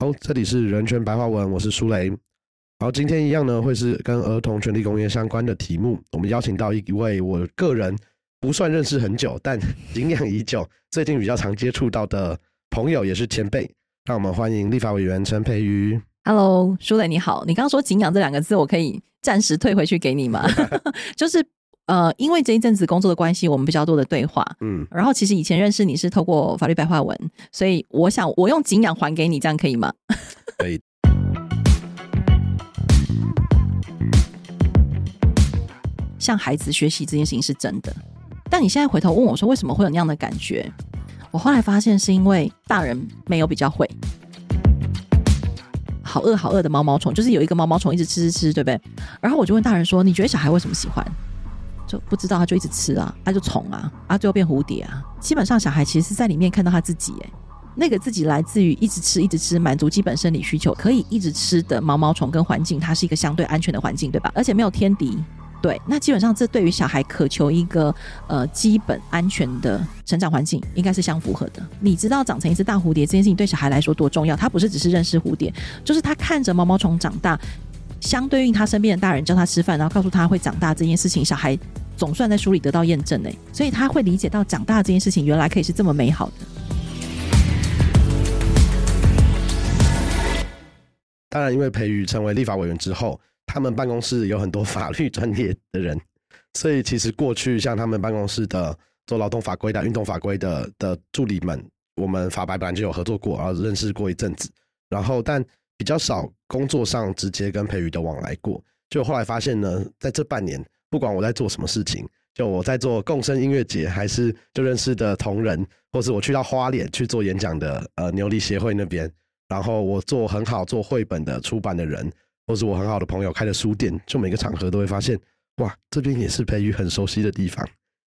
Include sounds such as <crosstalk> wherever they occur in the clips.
好，这里是人权白话文，我是舒雷。好，今天一样呢，会是跟儿童权利公约相关的题目。我们邀请到一位我个人不算认识很久，但敬仰已久，<laughs> 最近比较常接触到的朋友，也是前辈。让我们欢迎立法委员陈培瑜。Hello，舒磊你好，你刚刚说“敬仰”这两个字，我可以暂时退回去给你吗？<laughs> 就是呃，因为这一阵子工作的关系，我们比较多的对话。嗯，然后其实以前认识你是透过法律白话文，所以我想我用“敬仰”还给你，这样可以吗？可以。<laughs> 向孩子学习这件事情是真的，但你现在回头问我说为什么会有那样的感觉？我后来发现是因为大人没有比较会。好饿好饿的毛毛虫，就是有一个毛毛虫一直吃吃吃，对不对？然后我就问大人说：“你觉得小孩为什么喜欢？”就不知道，他就一直吃啊，他就虫啊，啊，最后变蝴蝶啊。基本上小孩其实是在里面看到他自己，哎，那个自己来自于一直吃一直吃，满足基本生理需求，可以一直吃的毛毛虫跟环境，它是一个相对安全的环境，对吧？而且没有天敌。对，那基本上这对于小孩渴求一个呃基本安全的成长环境，应该是相符合的。你知道长成一只大蝴蝶这件事情对小孩来说多重要？他不是只是认识蝴蝶，就是他看着毛毛虫长大，相对应他身边的大人教他吃饭，然后告诉他会长大这件事情，小孩总算在书里得到验证嘞，所以他会理解到长大这件事情原来可以是这么美好的。当然，因为培育成为立法委员之后。他们办公室有很多法律专业的人，所以其实过去像他们办公室的做劳动法规的、运动法规的的助理们，我们法白本来就有合作过，然后认识过一阵子，然后但比较少工作上直接跟培宇的往来过。就后来发现呢，在这半年，不管我在做什么事情，就我在做共生音乐节，还是就认识的同仁，或是我去到花莲去做演讲的呃牛力协会那边，然后我做很好做绘本的出版的人。或是我很好的朋友开的书店，就每个场合都会发现，哇，这边也是培育很熟悉的地方，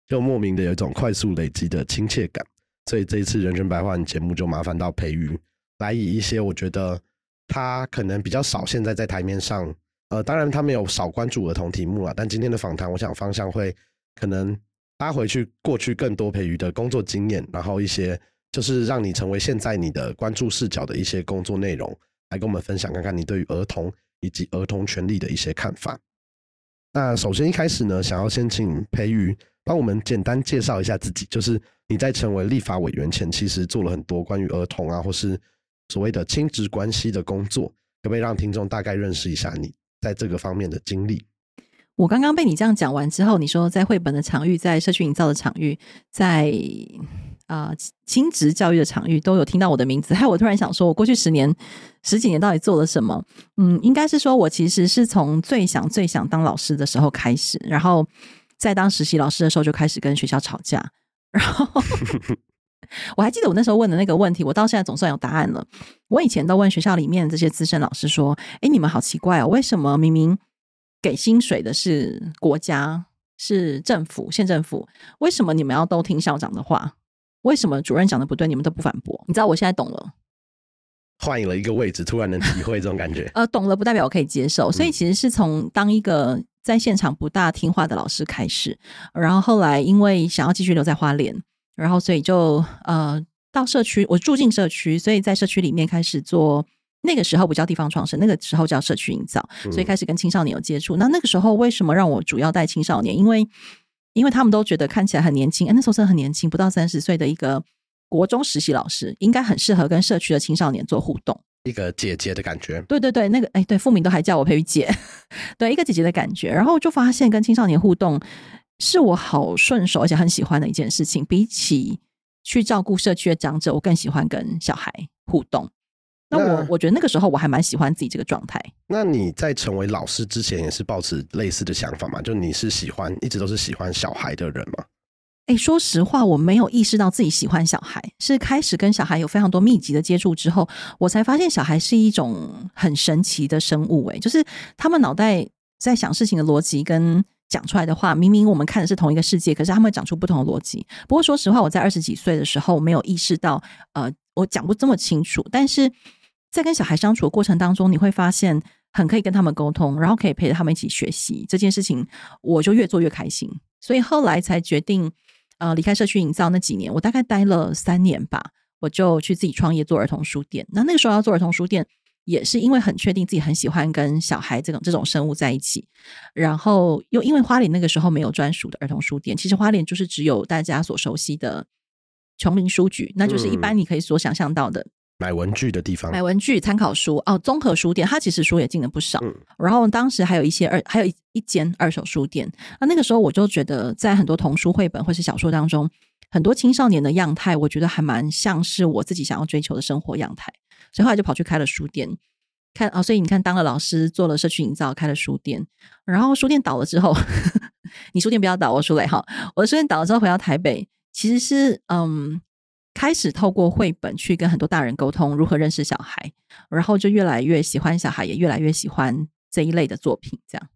就莫名的有一种快速累积的亲切感。所以这一次人生白话节目就麻烦到培育来以一些我觉得他可能比较少现在在台面上，呃，当然他没有少关注儿童题目啊，但今天的访谈，我想方向会可能拉回去过去更多培育的工作经验，然后一些就是让你成为现在你的关注视角的一些工作内容，来跟我们分享看看你对于儿童。以及儿童权利的一些看法。那首先一开始呢，想要先请培育帮我们简单介绍一下自己，就是你在成为立法委员前，其实做了很多关于儿童啊，或是所谓的亲职关系的工作，可不可以让听众大概认识一下你在这个方面的经历？我刚刚被你这样讲完之后，你说在绘本的场域，在社区营造的场域，在。啊，亲职教育的场域都有听到我的名字，还有我突然想说，我过去十年、十几年到底做了什么？嗯，应该是说我其实是从最想、最想当老师的时候开始，然后在当实习老师的时候就开始跟学校吵架。然后我还记得我那时候问的那个问题，我到现在总算有答案了。我以前都问学校里面这些资深老师说：“哎，你们好奇怪哦，为什么明明给薪水的是国家、是政府、县政府，为什么你们要都听校长的话？”为什么主任讲的不对，你们都不反驳？你知道我现在懂了，换了一个位置，突然能体会这种感觉。呃，懂了不代表我可以接受，所以其实是从当一个在现场不大听话的老师开始，然后后来因为想要继续留在花莲，然后所以就呃到社区，我住进社区，所以在社区里面开始做。那个时候不叫地方创生，那个时候叫社区营造，所以开始跟青少年有接触。那那个时候为什么让我主要带青少年？因为因为他们都觉得看起来很年轻，哎，那时候真的很年轻，不到三十岁的一个国中实习老师，应该很适合跟社区的青少年做互动，一个姐姐的感觉。对对对，那个哎，对，富民都还叫我培育姐，<laughs> 对，一个姐姐的感觉。然后就发现跟青少年互动是我好顺手而且很喜欢的一件事情，比起去照顾社区的长者，我更喜欢跟小孩互动。那我我觉得那个时候我还蛮喜欢自己这个状态。那你在成为老师之前也是抱持类似的想法吗？就你是喜欢一直都是喜欢小孩的人吗？哎，说实话，我没有意识到自己喜欢小孩，是开始跟小孩有非常多密集的接触之后，我才发现小孩是一种很神奇的生物。哎，就是他们脑袋在想事情的逻辑跟讲出来的话，明明我们看的是同一个世界，可是他们讲出不同的逻辑。不过说实话，我在二十几岁的时候没有意识到，呃，我讲不这么清楚，但是。在跟小孩相处的过程当中，你会发现很可以跟他们沟通，然后可以陪着他们一起学习这件事情，我就越做越开心。所以后来才决定，呃，离开社区营造那几年，我大概待了三年吧。我就去自己创业做儿童书店。那那个时候要做儿童书店，也是因为很确定自己很喜欢跟小孩这种这种生物在一起，然后又因为花莲那个时候没有专属的儿童书店，其实花莲就是只有大家所熟悉的琼林书局，那就是一般你可以所想象到的。买文具的地方，买文具、参考书哦，综合书店，它其实书也进了不少。嗯然后当时还有一些二，还有一一间二手书店。那那个时候我就觉得，在很多童书绘本或是小说当中，很多青少年的样态，我觉得还蛮像是我自己想要追求的生活样态。所以后来就跑去开了书店，看啊、所以你看，当了老师，做了社区营造，开了书店。然后书店倒了之后，<laughs> 你书店不要倒，我书磊哈，我的书店倒了之后回到台北，其实是嗯。开始透过绘本去跟很多大人沟通如何认识小孩，然后就越来越喜欢小孩，也越来越喜欢这一类的作品。这样，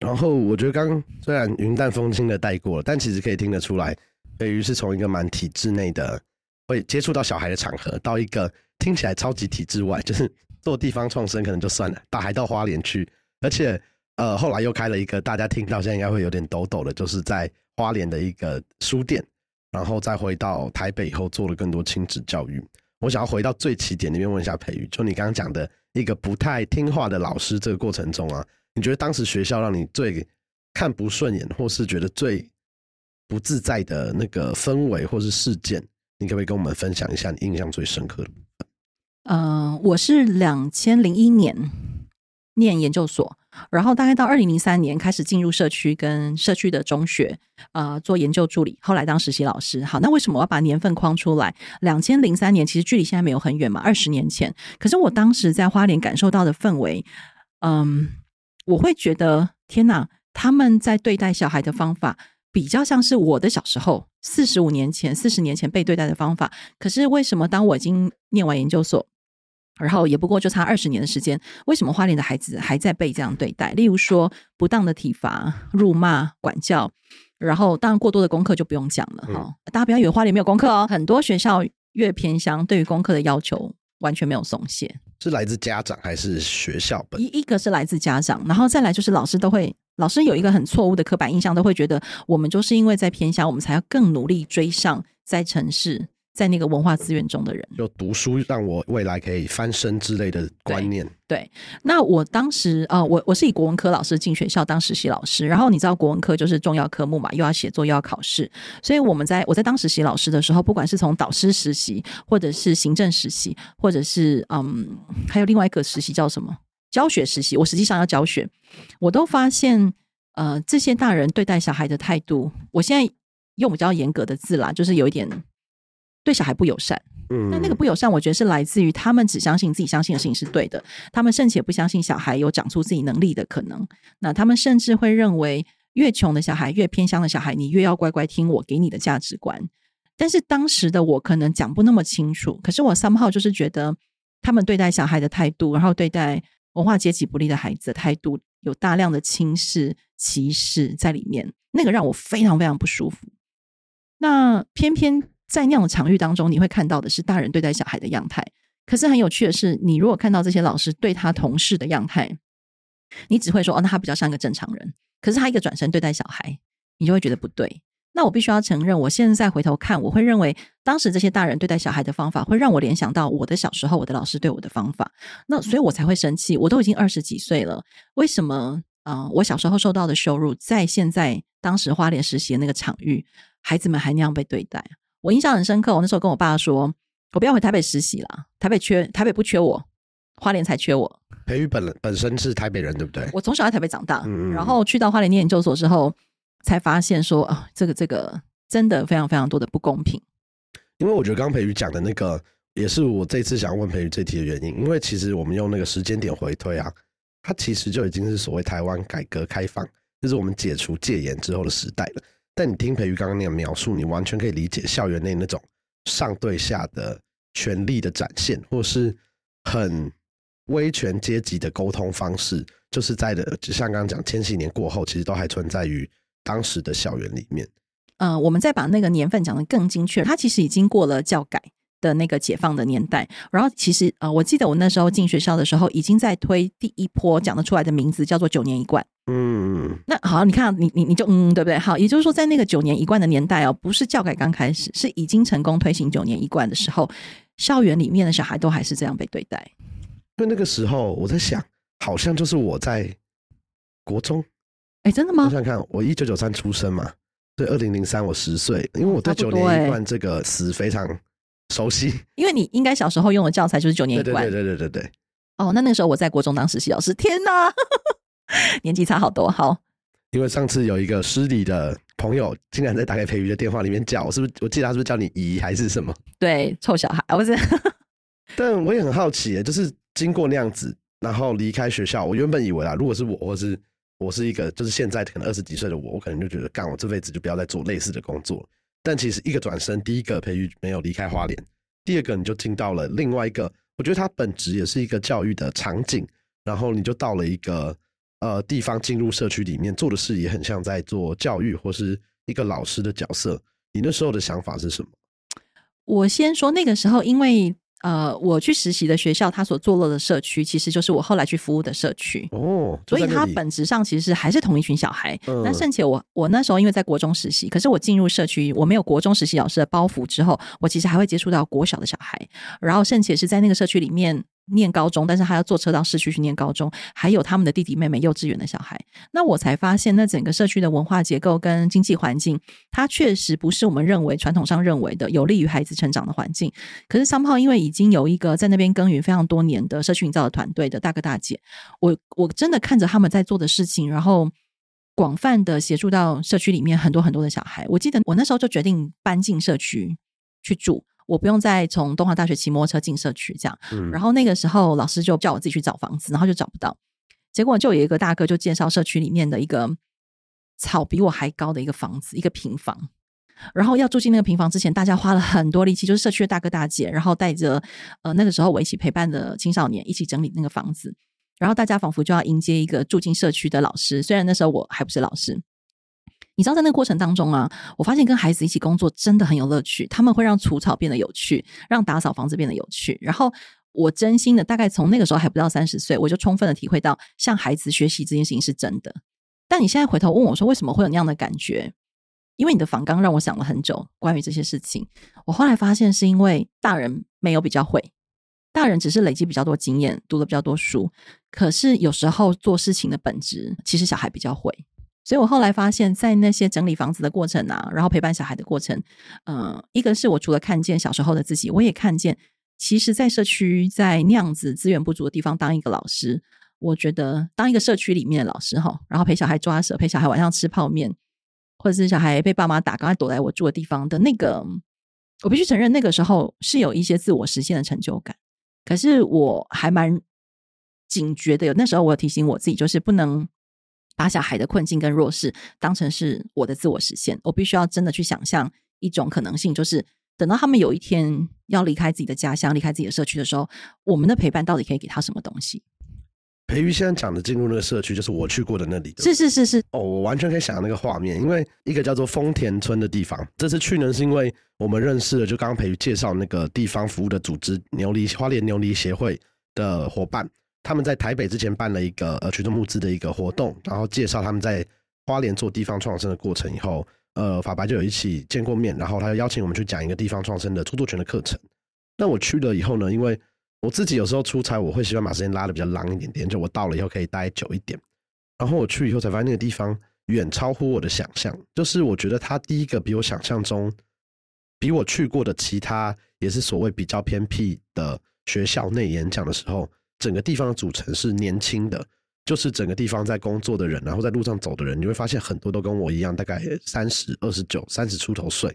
然后我觉得刚虽然云淡风轻的带过了，但其实可以听得出来，北于是从一个蛮体制内的，会接触到小孩的场合，到一个听起来超级体制外，就是做地方创生可能就算了，打还到花莲去，而且呃后来又开了一个大家听到现在应该会有点抖抖的，就是在花莲的一个书店。然后再回到台北以后，做了更多亲子教育。我想要回到最起点那边问一下培育，就你刚刚讲的一个不太听话的老师，这个过程中啊，你觉得当时学校让你最看不顺眼，或是觉得最不自在的那个氛围或是事件，你可不可以跟我们分享一下你印象最深刻的？嗯、我是两千零一年念研究所，然后大概到二零零三年开始进入社区跟社区的中学，呃，做研究助理，后来当实习老师。好，那为什么我要把年份框出来？两千零三年其实距离现在没有很远嘛，二十年前。可是我当时在花莲感受到的氛围，嗯，我会觉得天哪，他们在对待小孩的方法。比较像是我的小时候，四十五年前、四十年前被对待的方法。可是为什么当我已经念完研究所，然后也不过就差二十年的时间，为什么花莲的孩子还在被这样对待？例如说不当的体罚、辱骂、管教，然后当然过多的功课就不用讲了哈、大家不要以为花莲没有功课哦，很多学校越偏乡，对于功课的要求完全没有松懈。是来自家长还是学校本一？一个是来自家长，然后再来就是老师都会，老师有一个很错误的刻板印象，都会觉得我们就是因为在偏乡，我们才要更努力追上在城市，在那个文化资源中的人。就读书让我未来可以翻身之类的观念。对，那我当时呃，我我是以国文科老师进学校当实习老师，然后你知道国文科就是重要科目嘛，又要写作又要考试，所以我们在我在当实习老师的时候，不管是从导师实习，或者是行政实习，或者是嗯，还有另外一个实习叫什么教学实习，我实际上要教学，我都发现呃，这些大人对待小孩的态度，我现在用比较严格的字啦，就是有一点对小孩不友善。嗯，那那个不友善，我觉得是来自于他们只相信自己相信的事情是对的，他们甚且不相信小孩有长出自己能力的可能。那他们甚至会认为，越穷的小孩，越偏乡的小孩，你越要乖乖听我给你的价值观。但是当时的我可能讲不那么清楚，可是我 somehow 就是觉得他们对待小孩的态度，然后对待文化阶级不利的孩子的态度，有大量的轻视、歧视在里面，那个让我非常非常不舒服。那偏偏在那样的场域当中，你会看到的是大人对待小孩的样态。可是很有趣的是，你如果看到这些老师对他同事的样态，你只会说哦，那他比较像一个正常人。可是他一个转身对待小孩，你就会觉得不对。那我必须要承认，我现在回头看，我会认为当时这些大人对待小孩的方法，会让我联想到我的小时候，我的老师对我的方法。那所以我才会生气。我都已经二十几岁了，为什么？嗯、我小时候受到的羞辱，在现在当时花莲实习的那个场域，孩子们还那样被对待。我印象很深刻，我那时候跟我爸说，我不要回台北实习了，台北缺台北不缺我，花莲才缺我。培育本人本身是台北人，对不对？我从小在台北长大，嗯嗯嗯然后去到花莲念研究所之后，才发现说啊、这个这个真的非常非常多的不公平。因为我觉得刚刚培宇讲的那个，也是我这次想要问培宇这题的原因。因为其实我们用那个时间点回推啊，它其实就已经是所谓台湾改革开放，就是我们解除戒严之后的时代了。但你听培宇刚刚那样描述，你完全可以理解校园内那种上对下的权力的展现，或是很威权阶级的沟通方式，就是在的，就像刚刚讲，千禧年过后，其实都还存在于当时的校园里面。呃，我们再把那个年份讲得更精确，它其实已经过了教改，的那个解放的年代。然后其实呃，我记得我那时候进学校的时候，已经在推第一波讲得出来的名字，叫做九年一贯。嗯，那好，你看你你你就嗯，对不对？好，也就是说，在那个九年一贯的年代哦，不是教改刚开始，是已经成功推行九年一贯的时候，校园里面的小孩都还是这样被对待。因为那个时候我在想，好像就是我在国中，哎，真的我吗？想想看，我一九九三出生嘛，对，二零零三我十岁，因为我对九年一贯这个词非常熟悉。<laughs> 因为你应该小时候用的教材就是九年一贯对对对对对哦。那那个时候我在国中当实习老师，天哪，<laughs> 年纪差好多。好，因为上次有一个失礼的朋友，竟然在打给培瑜的电话里面叫我，是不是？我记得他是不是叫你姨还是什么？<laughs> 对，臭小孩，我是但我也很好奇，就是经过那样子，然后离开学校，我原本以为啊，如果是我，或是我是一个就是现在可能二十几岁的我，我可能就觉得干，我这辈子就不要再做类似的工作。但其实一个转身，第一个培育没有离开花莲，第二个你就进到了另外一个，我觉得它本质也是一个教育的场景，然后你就到了一个呃地方，进入社区里面做的事也很像在做教育或是一个老师的角色。你那时候的想法是什么？我先说那个时候，因为呃，我去实习的学校，它所坐落的社区，其实就是我后来去服务的社区。哦，所以它本质上其实是还是同一群小孩。嗯那甚且我我那时候因为在国中实习，可是我进入社区，我没有国中实习老师的包袱之后，我其实还会接触到国小的小孩，然后甚且是在那个社区里面念高中，但是他要坐车到市区去念高中，还有他们的弟弟妹妹幼稚园的小孩。那我才发现，那整个社区的文化结构跟经济环境，它确实不是我们认为传统上认为的有利于孩子成长的环境。可是三炮因为已经有一个在那边耕耘非常多年的社区营造的团队的大哥大姐，我我真的看着他们在做的事情，然后广泛的协助到社区里面很多很多的小孩。我记得我那时候就决定搬进社区去住，我不用再从东华大学骑摩托车进社区这样。嗯然后那个时候老师就叫我自己去找房子，然后就找不到，结果就有一个大哥就介绍社区里面的一个草比我还高的一个房子，一个平房。然后要住进那个平房之前，大家花了很多力气，就是社区的大哥大姐，然后带着呃那个时候我一起陪伴的青少年一起整理那个房子，然后大家仿佛就要迎接一个住进社区的老师，虽然那时候我还不是老师。你知道，在那个过程当中啊，我发现跟孩子一起工作真的很有乐趣。他们会让除草变得有趣，让打扫房子变得有趣。然后，我真心的，大概从那个时候还不到三十岁，我就充分的体会到向孩子学习这件事情是真的。但你现在回头问我说，为什么会有那样的感觉？因为你的访纲让我想了很久关于这些事情。我后来发现，是因为大人没有比较会，大人只是累积比较多经验，读了比较多书。可是有时候做事情的本质，其实小孩比较会。所以我后来发现，在那些整理房子的过程啊，然后陪伴小孩的过程，嗯、一个是我除了看见小时候的自己，我也看见，其实，在社区在那样子资源不足的地方当一个老师，我觉得当一个社区里面的老师哈，然后陪小孩抓蛇，陪小孩晚上吃泡面，或者是小孩被爸妈打，赶快躲在我住的地方的那个，我必须承认，那个时候是有一些自我实现的成就感。可是我还蛮警觉的，有那时候我有提醒我自己，就是不能把小孩的困境跟弱势当成是我的自我实现，我必须要真的去想象一种可能性，就是等到他们有一天要离开自己的家乡、离开自己的社区的时候，我们的陪伴到底可以给他什么东西？培育现在讲的进入那个社区，就是我去过的那里。是是是是，哦，我完全可以想象那个画面，因为一个叫做丰田村的地方，这次去呢是因为我们认识了，就刚刚培育介绍那个地方服务的组织牛犁花莲牛犁协会的伙伴，他们在台北之前办了一个呃群众募资的一个活动，然后介绍他们在花莲做地方创生的过程以后，呃，法白就有一起见过面，然后他就邀请我们去讲一个地方创生的著作权的课程。那我去了以后呢，因为我自己有时候出差，我会喜欢把时间拉的比较长一点点，就我到了以后可以待久一点。然后我去以后才发现那个地方远超乎我的想象，就是我觉得它第一个比我想象中，比我去过的其他也是所谓比较偏僻的学校内演讲的时候，整个地方的组成是年轻的，就是整个地方在工作的人，然后在路上走的人，你会发现很多都跟我一样，大概三十二十九、三十出头岁，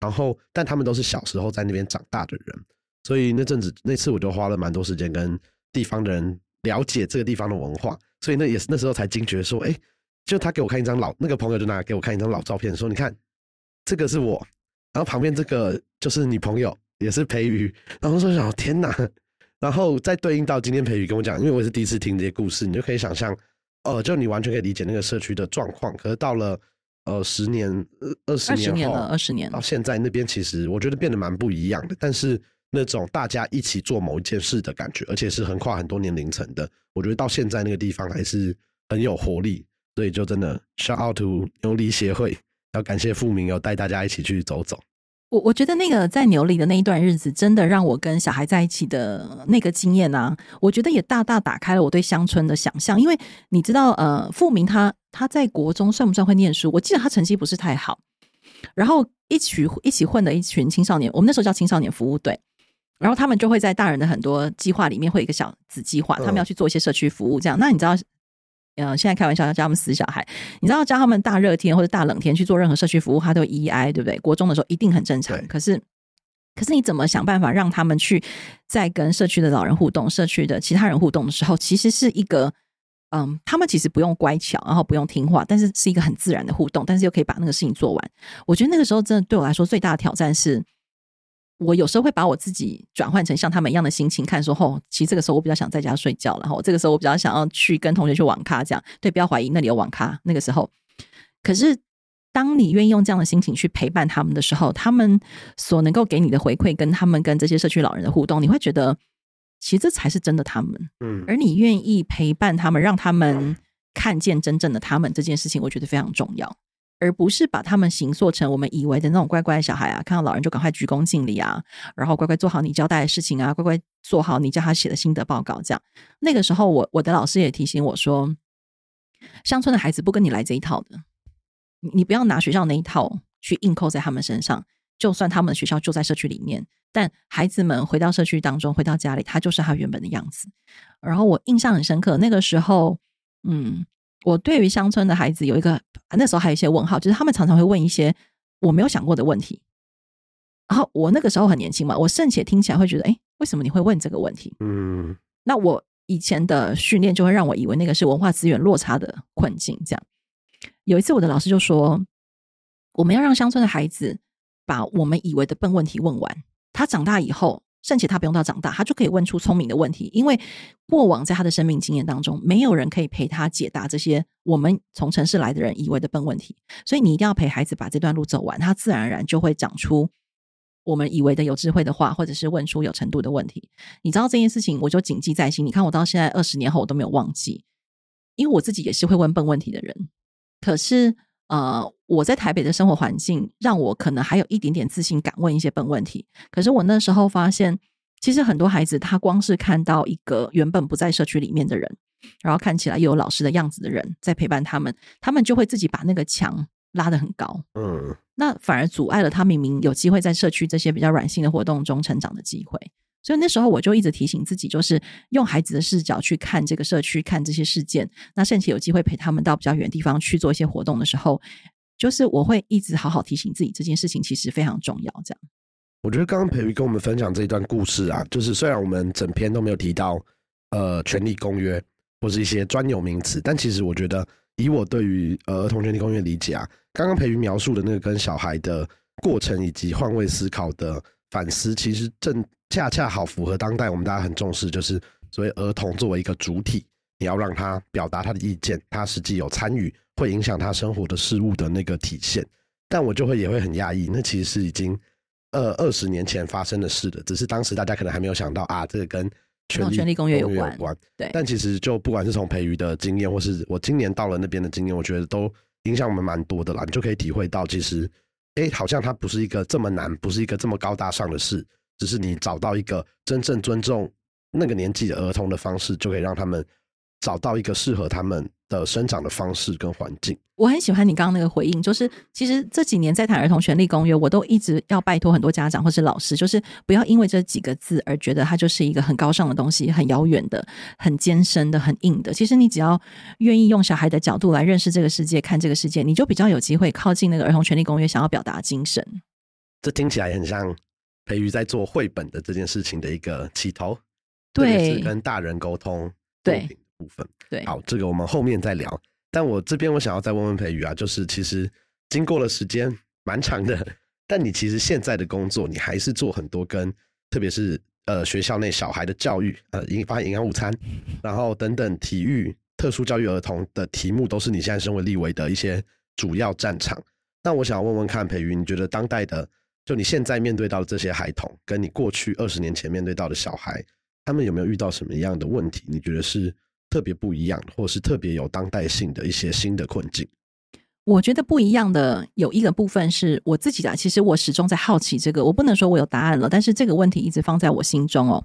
然后但他们都是小时候在那边长大的人，所以那阵子那次我就花了蛮多时间跟地方的人了解这个地方的文化，所以那也是那时候才惊觉说，哎，就他给我看一张老那个朋友就拿给我看一张老照片，说你看这个是我，然后旁边这个就是你朋友也是培瑜，然后说想天哪，然后再对应到今天培宇跟我讲，因为我也是第一次听这些故事，你就可以想象，呃，就你完全可以理解那个社区的状况，可是到了呃十年、呃二十二十年后，年了，二十年到现在那边其实我觉得变得蛮不一样的，但是那种大家一起做某一件事的感觉，而且是横跨很多年龄层的。我觉得到现在那个地方还是很有活力，所以就真的 shout out to 牛犁协会，要感谢富明有带大家一起去走走。我我觉得那个在牛里的那一段日子，真的让我跟小孩在一起的那个经验啊，我觉得也大大打开了我对乡村的想象。因为你知道，呃，富明他他在国中算不算会念书？我记得他成绩不是太好，然后一起一起混的一群青少年，我们那时候叫青少年服务队，然后他们就会在大人的很多计划里面会有一个小子计划，他们要去做一些社区服务，这样。那你知道？呃，现在开玩笑要教他们死小孩，你知道教他们大热天或者大冷天去做任何社区服务，他都 EI，对不对？国中的时候一定很正常。可是，可是你怎么想办法让他们去在跟社区的老人互动、社区的其他人互动的时候，其实是一个，嗯，他们其实不用乖巧，然后不用听话，但是是一个很自然的互动，但是又可以把那个事情做完。我觉得那个时候真的对我来说最大的挑战是。我有时候会把我自己转换成像他们一样的心情，看说哦，其实这个时候我比较想在家睡觉，然后这个时候我比较想要去跟同学去网咖，这样对，不要怀疑那里有网咖。那个时候，可是当你愿意用这样的心情去陪伴他们的时候，他们所能够给你的回馈，跟他们跟这些社区老人的互动，你会觉得其实这才是真的他们。嗯，而你愿意陪伴他们，让他们看见真正的他们这件事情，我觉得非常重要。而不是把他们形塑成我们以为的那种乖乖小孩啊，看到老人就赶快鞠躬敬礼啊，然后乖乖做好你交代的事情啊，乖乖做好你叫他写的心得报告。这样，那个时候我我的老师也提醒我说，乡村的孩子不跟你来这一套的，你你不要拿学校那一套去硬扣在他们身上。就算他们的学校就在社区里面，但孩子们回到社区当中，回到家里，他就是他原本的样子。然后我印象很深刻，那个时候，嗯。我对于乡村的孩子有一个那时候还有一些问号，就是他们常常会问一些我没有想过的问题。然后我那个时候很年轻嘛，我甚且听起来会觉得，哎，为什么你会问这个问题？嗯，那我以前的训练就会让我以为那个是文化资源落差的困境。这样，有一次我的老师就说，我们要让乡村的孩子把我们以为的笨问题问完，他长大以后。甚至他不用到长大，他就可以问出聪明的问题，因为过往在他的生命经验当中，没有人可以陪他解答这些我们从城市来的人以为的笨问题。所以你一定要陪孩子把这段路走完，他自然而然就会长出我们以为的有智慧的话，或者是问出有程度的问题。你知道这件事情，我就谨记在心。你看我到现在二十年后，我都没有忘记，因为我自己也是会问笨问题的人。可是。呃，我在台北的生活环境让我可能还有一点点自信，敢问一些笨问题。可是我那时候发现，其实很多孩子他光是看到一个原本不在社区里面的人，然后看起来又有老师的样子的人在陪伴他们，他们就会自己把那个墙拉得很高。嗯，那反而阻碍了他明明有机会在社区这些比较软性的活动中成长的机会。所以那时候我就一直提醒自己，就是用孩子的视角去看这个社区，看这些事件。那甚至有机会陪他们到比较远地方去做一些活动的时候，就是我会一直好好提醒自己，这件事情其实非常重要。这样，我觉得刚刚培瑜跟我们分享这一段故事啊，就是虽然我们整篇都没有提到呃权利公约或是一些专有名词，但其实我觉得以我对于呃儿童权利公约理解啊，刚刚培瑜描述的那个跟小孩的过程以及换位思考的反思，其实正。恰恰好符合当代我们大家很重视，就是所谓儿童作为一个主体，你要让他表达他的意见，他实际有参与，会影响他生活的事物的那个体现。但我就会也会很压抑，那其实是已经呃二十年前发生的事了，只是当时大家可能还没有想到啊，这个跟权力公约有关。对，但其实就不管是从培育的经验，或是我今年到了那边的经验，我觉得都影响我们蛮多的啦。你就可以体会到，其实哎，好像它不是一个这么难，不是一个这么高大上的事。只是你找到一个真正尊重那个年纪的儿童的方式，就可以让他们找到一个适合他们的生长的方式跟环境。我很喜欢你刚刚那个回应，就是其实这几年在谈儿童权利公约，我都一直要拜托很多家长或是老师，就是不要因为这几个字而觉得它就是一个很高尚的东西、很遥远的、很艰深的、很硬的。其实你只要愿意用小孩的角度来认识这个世界、看这个世界，你就比较有机会靠近那个儿童权利公约想要表达精神。这听起来很像。培育在做绘本的这件事情的一个起头，对，是跟大人沟通对部分，对，好，这个我们后面再聊。但我这边我想要再问问培宇啊，就是其实经过了时间蛮长的，但你其实现在的工作，你还是做很多跟特别是呃学校内小孩的教育，呃，营发营养午餐，然后等等体育、特殊教育儿童的题目，都是你现在身为立委的一些主要战场。那我想要问问看，培宇，你觉得当代的就你现在面对到的这些孩童，跟你过去二十年前面对到的小孩，他们有没有遇到什么样的问题？你觉得是特别不一样，或是特别有当代性的一些新的困境？我觉得不一样的有一个部分是我自己的，其实我始终在好奇这个，我不能说我有答案了，但是这个问题一直放在我心中哦，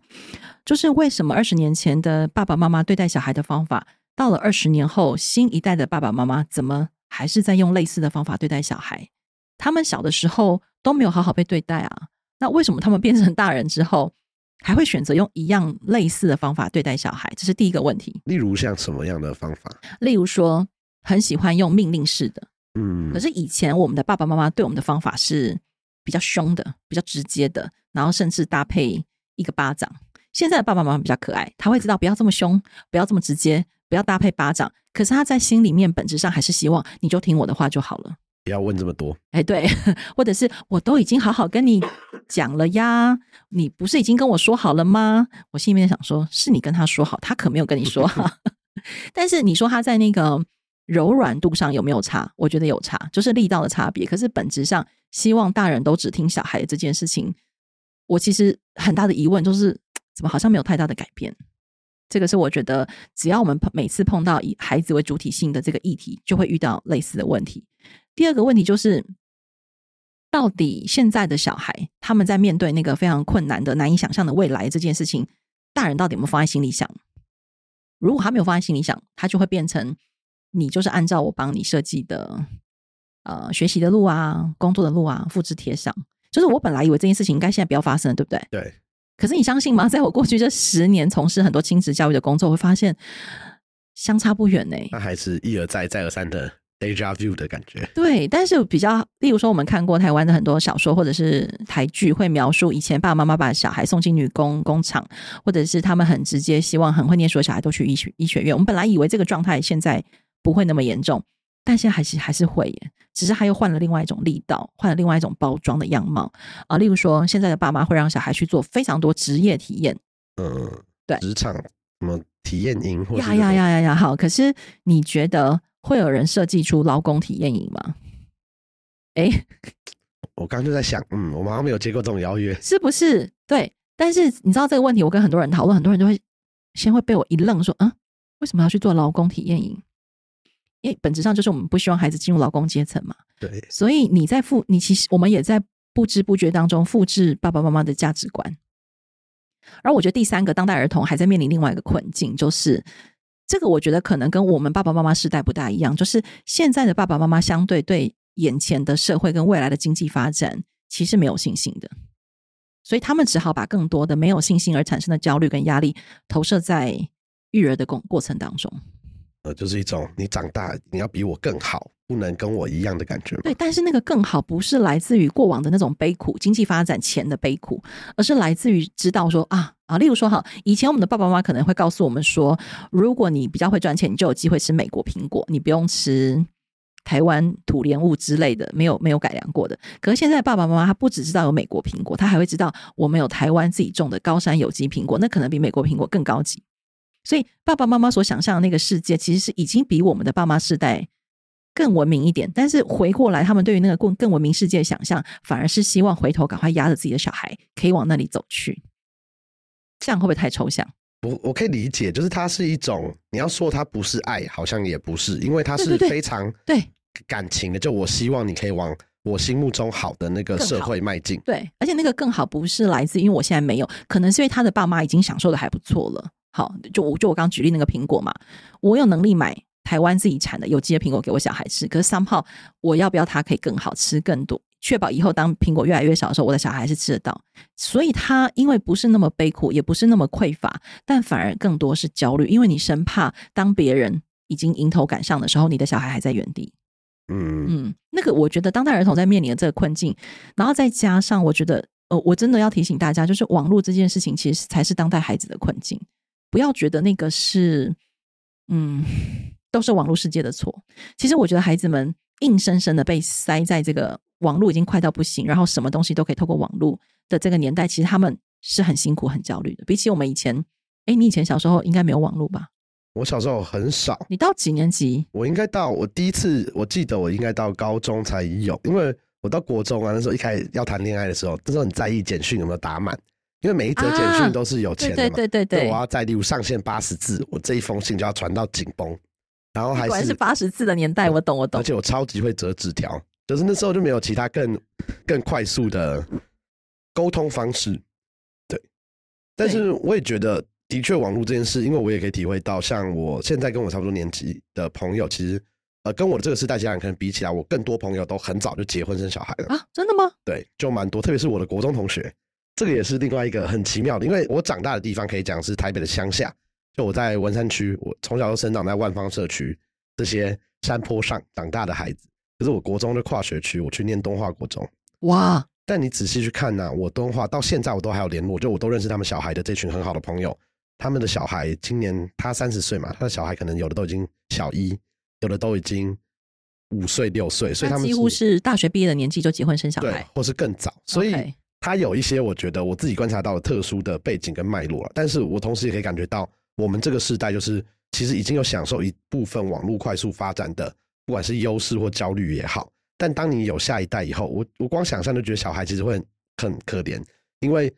就是为什么二十年前的爸爸妈妈对待小孩的方法，到了二十年后，新一代的爸爸妈妈怎么还是在用类似的方法对待小孩？他们小的时候都没有好好被对待啊，那为什么他们变成大人之后，还会选择用一样类似的方法对待小孩？这是第一个问题。例如像什么样的方法？例如说，很喜欢用命令式的。嗯可，是以前我们的爸爸妈妈对我们的方法是比较凶的、比较直接的，然后甚至搭配一个巴掌。现在的爸爸妈妈比较可爱，他会知道不要这么凶，不要这么直接，不要搭配巴掌。可是他在心里面本质上还是希望你就听我的话就好了。不要问这么多。哎，对，<laughs> 或者是我都已经好好跟你讲了呀，你不是已经跟我说好了吗？我心里面想说，是你跟他说好，他可没有跟你说好。<laughs> 但是你说他在那个柔软度上有没有差？我觉得有差，就是力道的差别。可是本质上，希望大人都只听小孩的这件事情，我其实很大的疑问就是，怎么好像没有太大的改变？这个是我觉得，只要我们每次碰到以孩子为主体性的这个议题，就会遇到类似的问题。第二个问题就是，到底现在的小孩他们在面对那个非常困难的、难以想象的未来这件事情，大人到底有没有放在心里想？如果他没有放在心里想，他就会变成你就是按照我帮你设计的呃学习的路啊、工作的路啊复制贴上。就是我本来以为这件事情应该现在不要发生，对不对？对，可是你相信吗？<laughs> 在我过去这十年从事很多亲子教育的工作，我会发现相差不远呢、那还是一而再、再而三的 deja vu 的感觉。对，但是比较，例如说，我们看过台湾的很多小说或者是台剧，会描述以前爸爸妈妈把小孩送进女工工厂，或者是他们很直接希望很会念书的小孩都去医学医学院。我们本来以为这个状态现在不会那么严重，但现在还是还是会耶，只是他又换了另外一种力道，换了另外一种包装的样貌啊。例如说，现在的爸妈会让小孩去做非常多职业体验，嗯，对职场什么体验营或呀呀呀呀呀！好，可是你觉得会有人设计出劳工体验营吗？哎，我刚刚就在想，嗯，我们好像没有接过这种邀约。是不是？对，但是你知道这个问题，我跟很多人讨论，很多人就会先会被我一愣，说：“嗯，为什么要去做劳工体验营？”因为本质上就是我们不希望孩子进入劳工阶层嘛，对，所以你在复，你其实我们也在不知不觉当中复制爸爸妈妈的价值观。而我觉得第三个当代儿童还在面临另外一个困境，就是这个我觉得可能跟我们爸爸妈妈时代不大一样，就是现在的爸爸妈妈相对对眼前的社会跟未来的经济发展其实没有信心的，所以他们只好把更多的没有信心而产生的焦虑跟压力投射在育儿的过过程当中。呃，就是一种你长大你要比我更好，不能跟我一样的感觉。对，但是那个更好不是来自于过往的那种悲苦，经济发展前的悲苦，而是来自于知道说啊啊，例如说哈，以前我们的爸爸妈妈可能会告诉我们说，如果你比较会赚钱，你就有机会吃美国苹果，你不用吃台湾土莲雾之类的，没有没有改良过的。可是现在爸爸妈妈他不只知道有美国苹果，他还会知道我们有台湾自己种的高山有机苹果，那可能比美国苹果更高级。所以爸爸妈妈所想象的那个世界，其实是已经比我们的爸妈世代更文明一点。但是回过来，他们对于那个更更文明世界的想象，反而是希望回头赶快压着自己的小孩，可以往那里走去。这样会不会太抽象？我我可以理解，就是它是一种你要说它不是爱，好像也不是，因为它是非常对感情的。就我希望你可以往我心目中好的那个社会迈进。对，而且那个更好不是来自，因为我现在没有，可能是因为他的爸妈已经享受的还不错了。好，就我就我刚举例那个苹果嘛，我有能力买台湾自己产的有机的苹果给我小孩吃，可是 somehow 我要不要它可以更好吃更多，确保以后当苹果越来越少的时候，我的小孩是吃得到。所以他因为不是那么悲苦，也不是那么匮乏，但反而更多是焦虑，因为你生怕当别人已经迎头赶上的时候，你的小孩还在原地。嗯，嗯，那个我觉得当代儿童在面临的这个困境，然后再加上我觉得，呃，我真的要提醒大家，就是网络这件事情，其实才是当代孩子的困境。不要觉得那个是，嗯，都是网络世界的错。其实我觉得孩子们硬生生的被塞在这个网络已经快到不行，然后什么东西都可以透过网络的这个年代，其实他们是很辛苦、很焦虑的。比起我们以前，哎，你以前小时候应该没有网络吧？我小时候很少，你到几年级？我应该到我第一次，我记得我应该到高中才有，因为我到国中啊，那时候一开始要谈恋爱的时候，那时候很在意简讯有没有打满，因为每一则简啊讯都是有钱的嘛。对对对对我，要在例如上线八十字，我这一封信就要传到紧绷，然后还是八十字的年代，我懂我懂而。且我超级会折纸条，就是那时候就没有其他更更快速的沟通方式。对，但是我也觉得，的确网络这件事，因为我也可以体会到，像我现在跟我差不多年纪的朋友，其实呃跟我的这个世代家人可能比起来，我更多朋友都很早就结婚生小孩了。啊，真的吗？对，就蛮多，特别是我的国中同学，这个也是另外一个很奇妙的，因为我长大的地方可以讲是台北的乡下，就我在文山区，我从小就生长在万方社区这些山坡上长大的孩子，可是我国中就跨学区，我去念东华国中。哇，但你仔细去看呢、我东华到现在我都还有联络，就我都认识他们小孩的这群很好的朋友，他们的小孩今年他三十岁嘛，他的小孩可能有的都已经小一，有的都已经五岁六岁，所以他们那几乎是大学毕业的年纪就结婚生小孩，，或是更早，所以 OK 他有一些我觉得我自己观察到的特殊的背景跟脉络了，但是我同时也可以感觉到，我们这个时代就是其实已经有享受一部分网络快速发展的，不管是优势或焦虑也好。但当你有下一代以后，我我光想象就觉得小孩其实会很很可怜，因为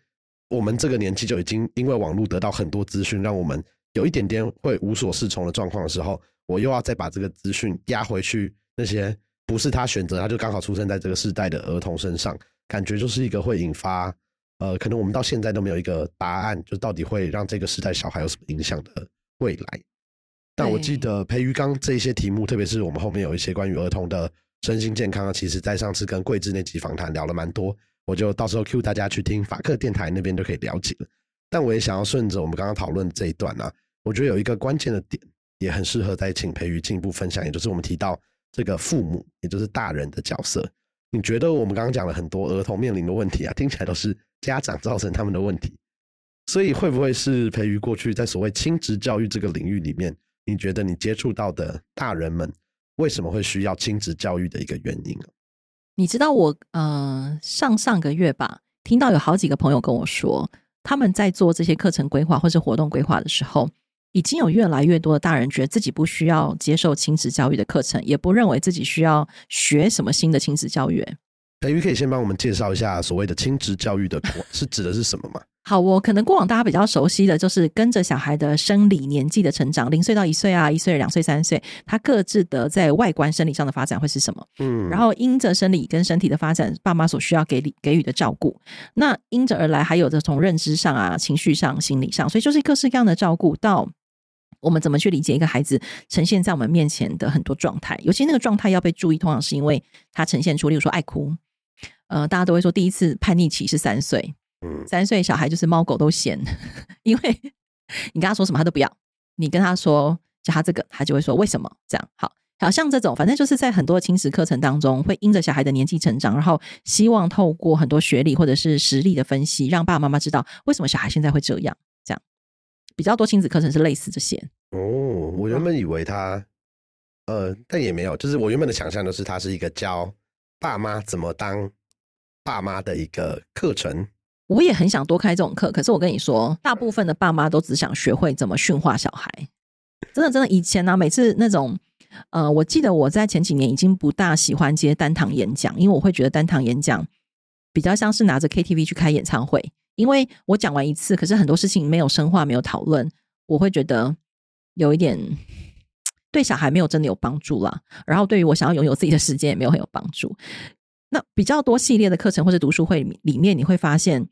我们这个年纪就已经因为网络得到很多资讯，让我们有一点点会无所适从的状况的时候，我又要再把这个资讯压回去那些不是他选择，他就刚好出生在这个世代的儿童身上，感觉就是一个会引发呃，可能我们到现在都没有一个答案，就到底会让这个时代小孩有什么影响的未来。但我记得培育刚这些题目，特别是我们后面有一些关于儿童的身心健康啊，其实在上次跟桂枝那集访谈聊了蛮多，我就到时候 Q 大家去听法克电台那边就可以了解了。但我也想要顺着我们刚刚讨论这一段啊，我觉得有一个关键的点，也很适合再请培育进一步分享，也就是我们提到这个父母，也就是大人的角色。你觉得我们刚刚讲了很多儿童面临的问题啊，听起来都是家长造成他们的问题，所以会不会是培育过去在所谓亲职教育这个领域里面，你觉得你接触到的大人们为什么会需要亲职教育的一个原因啊？你知道我呃上上个月吧，听到有好几个朋友跟我说，他们在做这些课程规划或是活动规划的时候，已经有越来越多的大人觉得自己不需要接受亲子教育的课程，也不认为自己需要学什么新的亲子教育。欸培育可以先帮我们介绍一下所谓的亲子教育的国 <laughs> 是指的是什么吗？好，我可能过往大家比较熟悉的就是跟着小孩的生理年纪的成长，零岁到一岁啊，一岁、两岁、三岁，他各自的在外观生理上的发展会是什么？嗯，然后因着生理跟身体的发展，爸妈所需要给予给予的照顾，那因着而来，还有着从认知上啊、情绪上、心理上，所以就是各式各样的照顾到。我们怎么去理解一个孩子呈现在我们面前的很多状态？尤其那个状态要被注意，通常是因为他呈现出，例如说爱哭，呃，大家都会说第一次叛逆期是三岁，嗯三岁小孩就是猫狗都嫌，<laughs> 因为你跟他说什么他都不要，你跟他说叫他这个，他就会说为什么这样？好，好像这种，反正就是在很多亲子课程当中，会因着小孩的年纪成长，然后希望透过很多学历或者是实力的分析，让爸爸妈妈知道为什么小孩现在会这样。比较多亲子课程是类似这些。哦，我原本以为他，呃，但也没有，就是我原本的想象就是他是一个教爸妈怎么当爸妈的一个课程。我也很想多开这种课，可是我跟你说，大部分的爸妈都只想学会怎么驯化小孩。真的，真的，以前呢、啊每次那种，呃，我记得我在前几年已经不大喜欢接单堂演讲，因为我会觉得单堂演讲比较像是拿着 KTV 去开演唱会，因为我讲完一次，可是很多事情没有深化，没有讨论，我会觉得有一点对小孩没有真的有帮助啦。然后对于我想要拥有自己的时间也没有很有帮助。那比较多系列的课程或者读书会里面，你会发现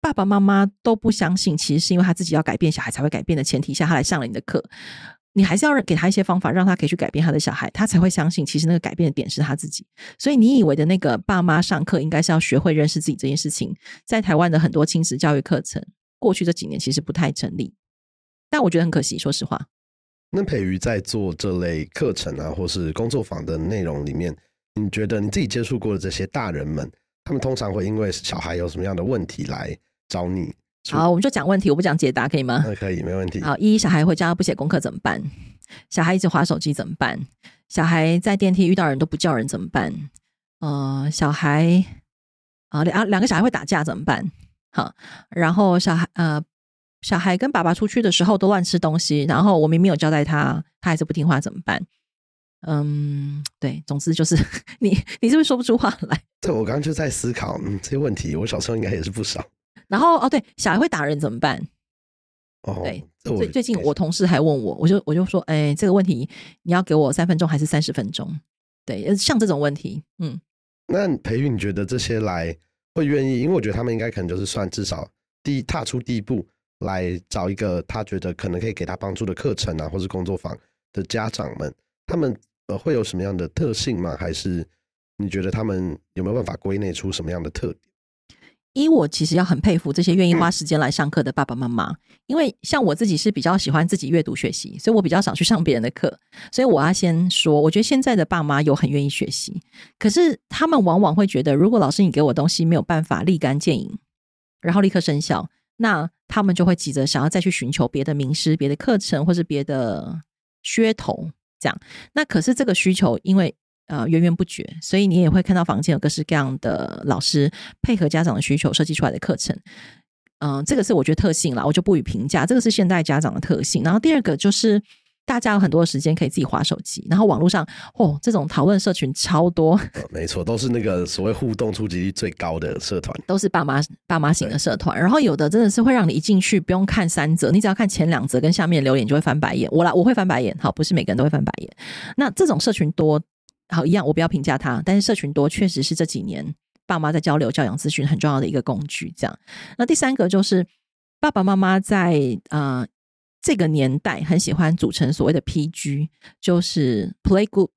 爸爸妈妈都不相信，其实是因为他自己要改变，小孩才会改变的前提下，他来上了你的课。你还是要给他一些方法，让他可以去改变他的小孩，他才会相信，其实那个改变的点是他自己。所以你以为的那个爸妈上课应该是要学会认识自己这件事情，在台湾的很多亲子教育课程，过去这几年其实不太成立。但我觉得很可惜，说实话。那培瑜在做这类课程啊，或是工作坊的内容里面，你觉得你自己接触过的这些大人们，他们通常会因为小孩有什么样的问题来找你？好，我们就讲问题，我不讲解答，可以吗？那可以，没问题。好，一小孩回家不写功课怎么办？小孩一直划手机怎么办？小孩在电梯遇到人都不叫人怎么办？呃，小孩啊两两个小孩会打架怎么办？好，然后小孩呃小孩跟爸爸出去的时候都乱吃东西，然后我明明有交代他，他还是不听话怎么办？嗯，对，总之就是 <laughs> 你你是不是说不出话来？对，我刚刚就在思考，嗯，这些问题，我小时候应该也是不少。然后哦，对，小孩会打人怎么办？哦，对，最最近我同事还问我，我就我就说，哎，这个问题你要给我三分钟还是三十分钟？对，呃像这种问题，嗯，那培育，你觉得这些来会愿意？因为我觉得他们应该可能就是算至少第一踏出第一步，来找一个他觉得可能可以给他帮助的课程啊，或是工作坊的家长们，他们呃会有什么样的特性吗？还是你觉得他们有没有办法归类出什么样的特点？依我其实要很佩服这些愿意花时间来上课的爸爸妈妈，因为像我自己是比较喜欢自己阅读学习，所以我比较少去上别人的课。所以我要先说，我觉得现在的爸妈有很愿意学习，可是他们往往会觉得，如果老师你给我东西没有办法立竿见影，然后立刻生效，那他们就会急着想要再去寻求别的名师、别的课程或是别的噱头，这样。那可是这个需求，因为呃源源不绝，所以你也会看到房间有各式各样的老师配合家长的需求设计出来的课程。嗯、这个是我觉得特性啦，我就不予评价，这个是现代家长的特性。然后第二个就是大家有很多的时间可以自己划手机，然后网络上哦这种讨论社群超多，呃，<laughs> 没错，都是那个所谓互动触及率最高的社团。都是爸妈爸妈型的社团，然后有的真的是会让你一进去不用看三则，你只要看前两则跟下面留言就会翻白眼。我啦，我会翻白眼，好，不是每个人都会翻白眼。那这种社群多，好一样，我不要评价他，但是社群多确实是这几年爸妈在交流教养咨询很重要的一个工具。这样，那第三个就是爸爸妈妈在啊这个年代很喜欢组成所谓的 PG，就是 Play Group，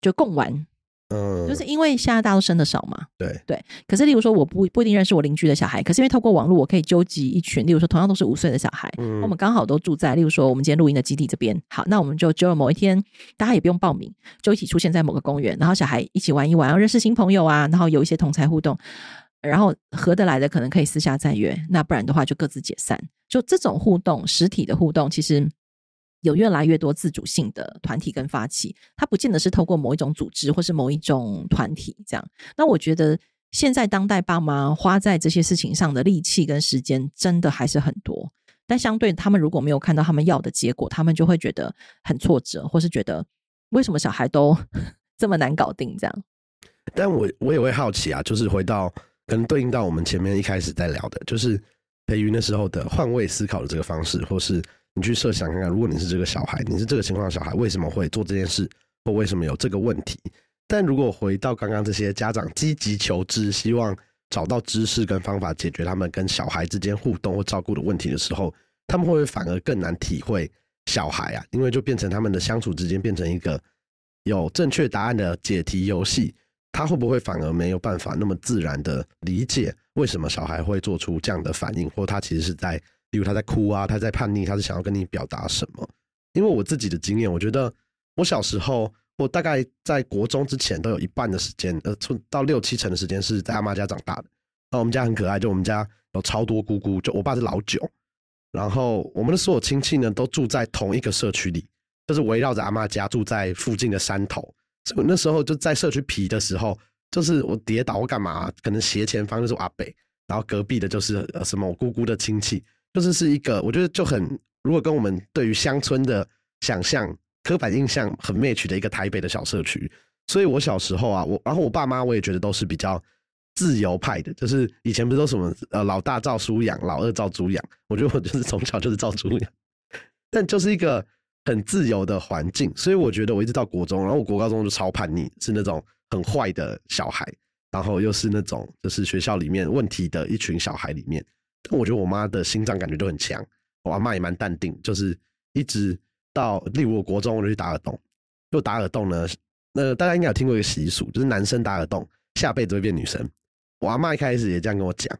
就共玩，嗯，就是因为现在大家都生的少嘛，对，对，可是例如说，我不不一定认识我邻居的小孩，可是因为透过网络，我可以纠集一群，例如说同样都是五岁的小孩，嗯我们刚好都住在，例如说我们今天录音的基地这边，好，那我们就就某一天，大家也不用报名，就一起出现在某个公园，然后小孩一起玩一玩，然后认识新朋友啊，然后有一些同才互动，然后合得来的可能可以私下再约，那不然的话就各自解散。就这种互动，实体的互动，其实有越来越多自主性的团体跟发起，它不见得是透过某一种组织或是某一种团体这样。那我觉得现在当代爸妈花在这些事情上的力气跟时间，真的还是很多。但相对他们如果没有看到他们要的结果，他们就会觉得很挫折，或是觉得为什么小孩都 <laughs> 这么难搞定这样。但我我也会好奇啊，就是回到可能对应到我们前面一开始在聊的，就是培育那时候的换位思考的这个方式，或是你去设想看看，如果你是这个小孩，你是这个情况的小孩，为什么会做这件事，或为什么有这个问题？但如果回到刚刚这些家长积极求知，希望找到知识跟方法解决他们跟小孩之间互动或照顾的问题的时候，他们会不会反而更难体会小孩啊？因为就变成他们的相处之间变成一个有正确答案的解题游戏，他会不会反而没有办法那么自然的理解为什么小孩会做出这样的反应，或他其实是在，例如他在哭啊，他在叛逆，他是想要跟你表达什么？因为我自己的经验，我觉得我小时候，我大概在国中之前都有一半的时间，呃，从到六七成的时间是在阿妈家长大的。那我们家很可爱，就我们家有超多姑姑，就我爸是老九，然后我们的所有亲戚呢都住在同一个社区里，就是围绕着阿妈家住在附近的山头。所以我那时候就在社区皮的时候，就是我跌倒或干嘛，可能斜前方就是我阿北，然后隔壁的就是呃什么我姑姑的亲戚，就是是一个我觉得就很，如果跟我们对于乡村的想象刻板印象很 match 的一个台北的小社区。所以我小时候啊，我然后我爸妈我也觉得都是比较自由派的，就是以前不是都什么呃老大照书养，老二照猪养，我觉得我就是从小就是照猪养，但就是一个很自由的环境，所以我觉得我一直到国中，然后我国高中就超叛逆，是那种很坏的小孩，然后又是那种就是学校里面问题的一群小孩里面，我觉得我妈的心脏感觉就很强，我阿妈也蛮淡定，就是一直到例如我国中我就去打耳洞，就打耳洞呢，那大家应该有听过一个习俗，就是男生打耳洞下辈子会变女生。我阿妈一开始也这样跟我讲，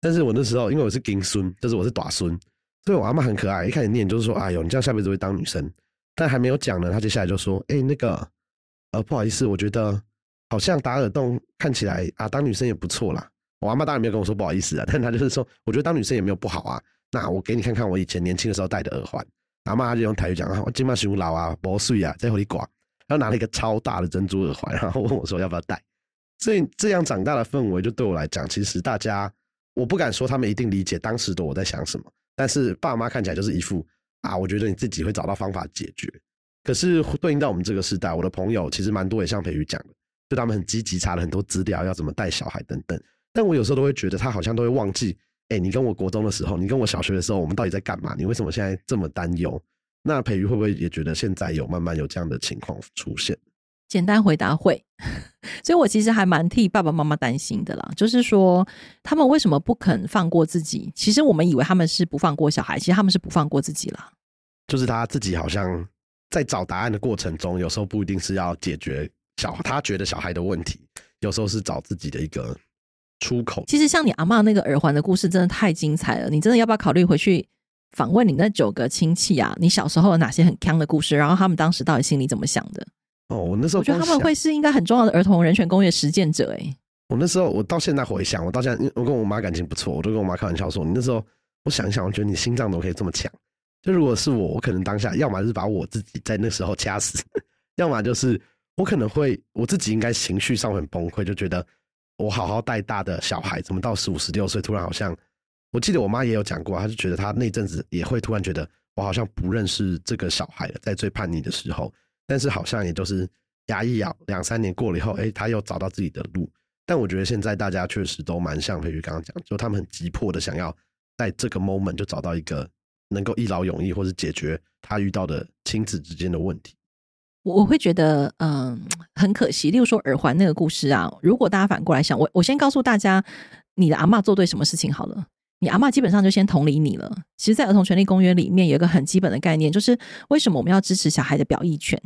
但是我那时候因为我是金孙，就是我是短孙，所以我阿妈很可爱，一开始念就是说，哎呦，你这样下辈子会当女生，但还没有讲呢，她接下来就说，哎、那个，呃，不好意思，我觉得好像打耳洞看起来啊，当女生也不错啦。我阿妈当然没有跟我说不好意思啊，但她就是说，我觉得当女生也没有不好啊。那我给你看看我以前年轻的时候戴的耳环。阿妈就用台语讲啊，我今晚熊老啊，薄碎啊，在火里刮，然后拿了一个超大的珍珠耳环，然后问我说要不要戴。所以这样长大的氛围，就对我来讲，其实大家我不敢说他们一定理解当时的我在想什么，但是爸妈看起来就是一副啊，我觉得你自己会找到方法解决。可是对应到我们这个时代，我的朋友其实蛮多也像培瑜讲的，就他们很积极查了很多资料，要怎么带小孩等等。但我有时候都会觉得他好像都会忘记，哎，你跟我国中的时候，你跟我小学的时候，我们到底在干嘛？你为什么现在这么担忧？那培瑜会不会也觉得现在有慢慢有这样的情况出现？简单回答会，<laughs> 所以我其实还蛮替爸爸妈妈担心的啦。就是说，他们为什么不肯放过自己？其实我们以为他们是不放过小孩，其实他们是不放过自己啦。就是他自己好像在找答案的过程中，有时候不一定是要解决小他觉得小孩的问题，有时候是找自己的一个出口。其实像你阿妈那个耳环的故事，真的太精彩了。你真的要不要考虑回去访问你那九个亲戚啊？你小时候有哪些很坑的故事？然后他们当时到底心里怎么想的？哦，我那时候我觉得他们会是应该很重要的儿童人权公约实践者哎。我那时候，我到现在回想，我到现在，我跟我妈感情不错，我都跟我妈开玩笑说，你那时候，我想一想，我觉得你心脏怎么可以这么强？就如果是我，我可能当下要么是把我自己在那时候掐死，<laughs> 要么就是我可能会我自己应该情绪上很崩溃，就觉得我好好带大的小孩，怎么到十五十六岁突然好像，我记得我妈也有讲过，她就觉得她那阵子也会突然觉得我好像不认识这个小孩了，在最叛逆的时候。但是好像也就是牙一咬，两三年过了以后，哎，他又找到自己的路。但我觉得现在大家确实都蛮像培育刚刚讲，就他们很急迫的想要在这个 moment 就找到一个能够一劳永逸或者解决他遇到的亲子之间的问题。我我会觉得，嗯，很可惜。例如说耳环那个故事啊，如果大家反过来想，我我先告诉大家，你的阿妈做对什么事情好了，你阿妈基本上就先同理你了。其实，在儿童权利公约里面有一个很基本的概念，就是为什么我们要支持小孩的表意权。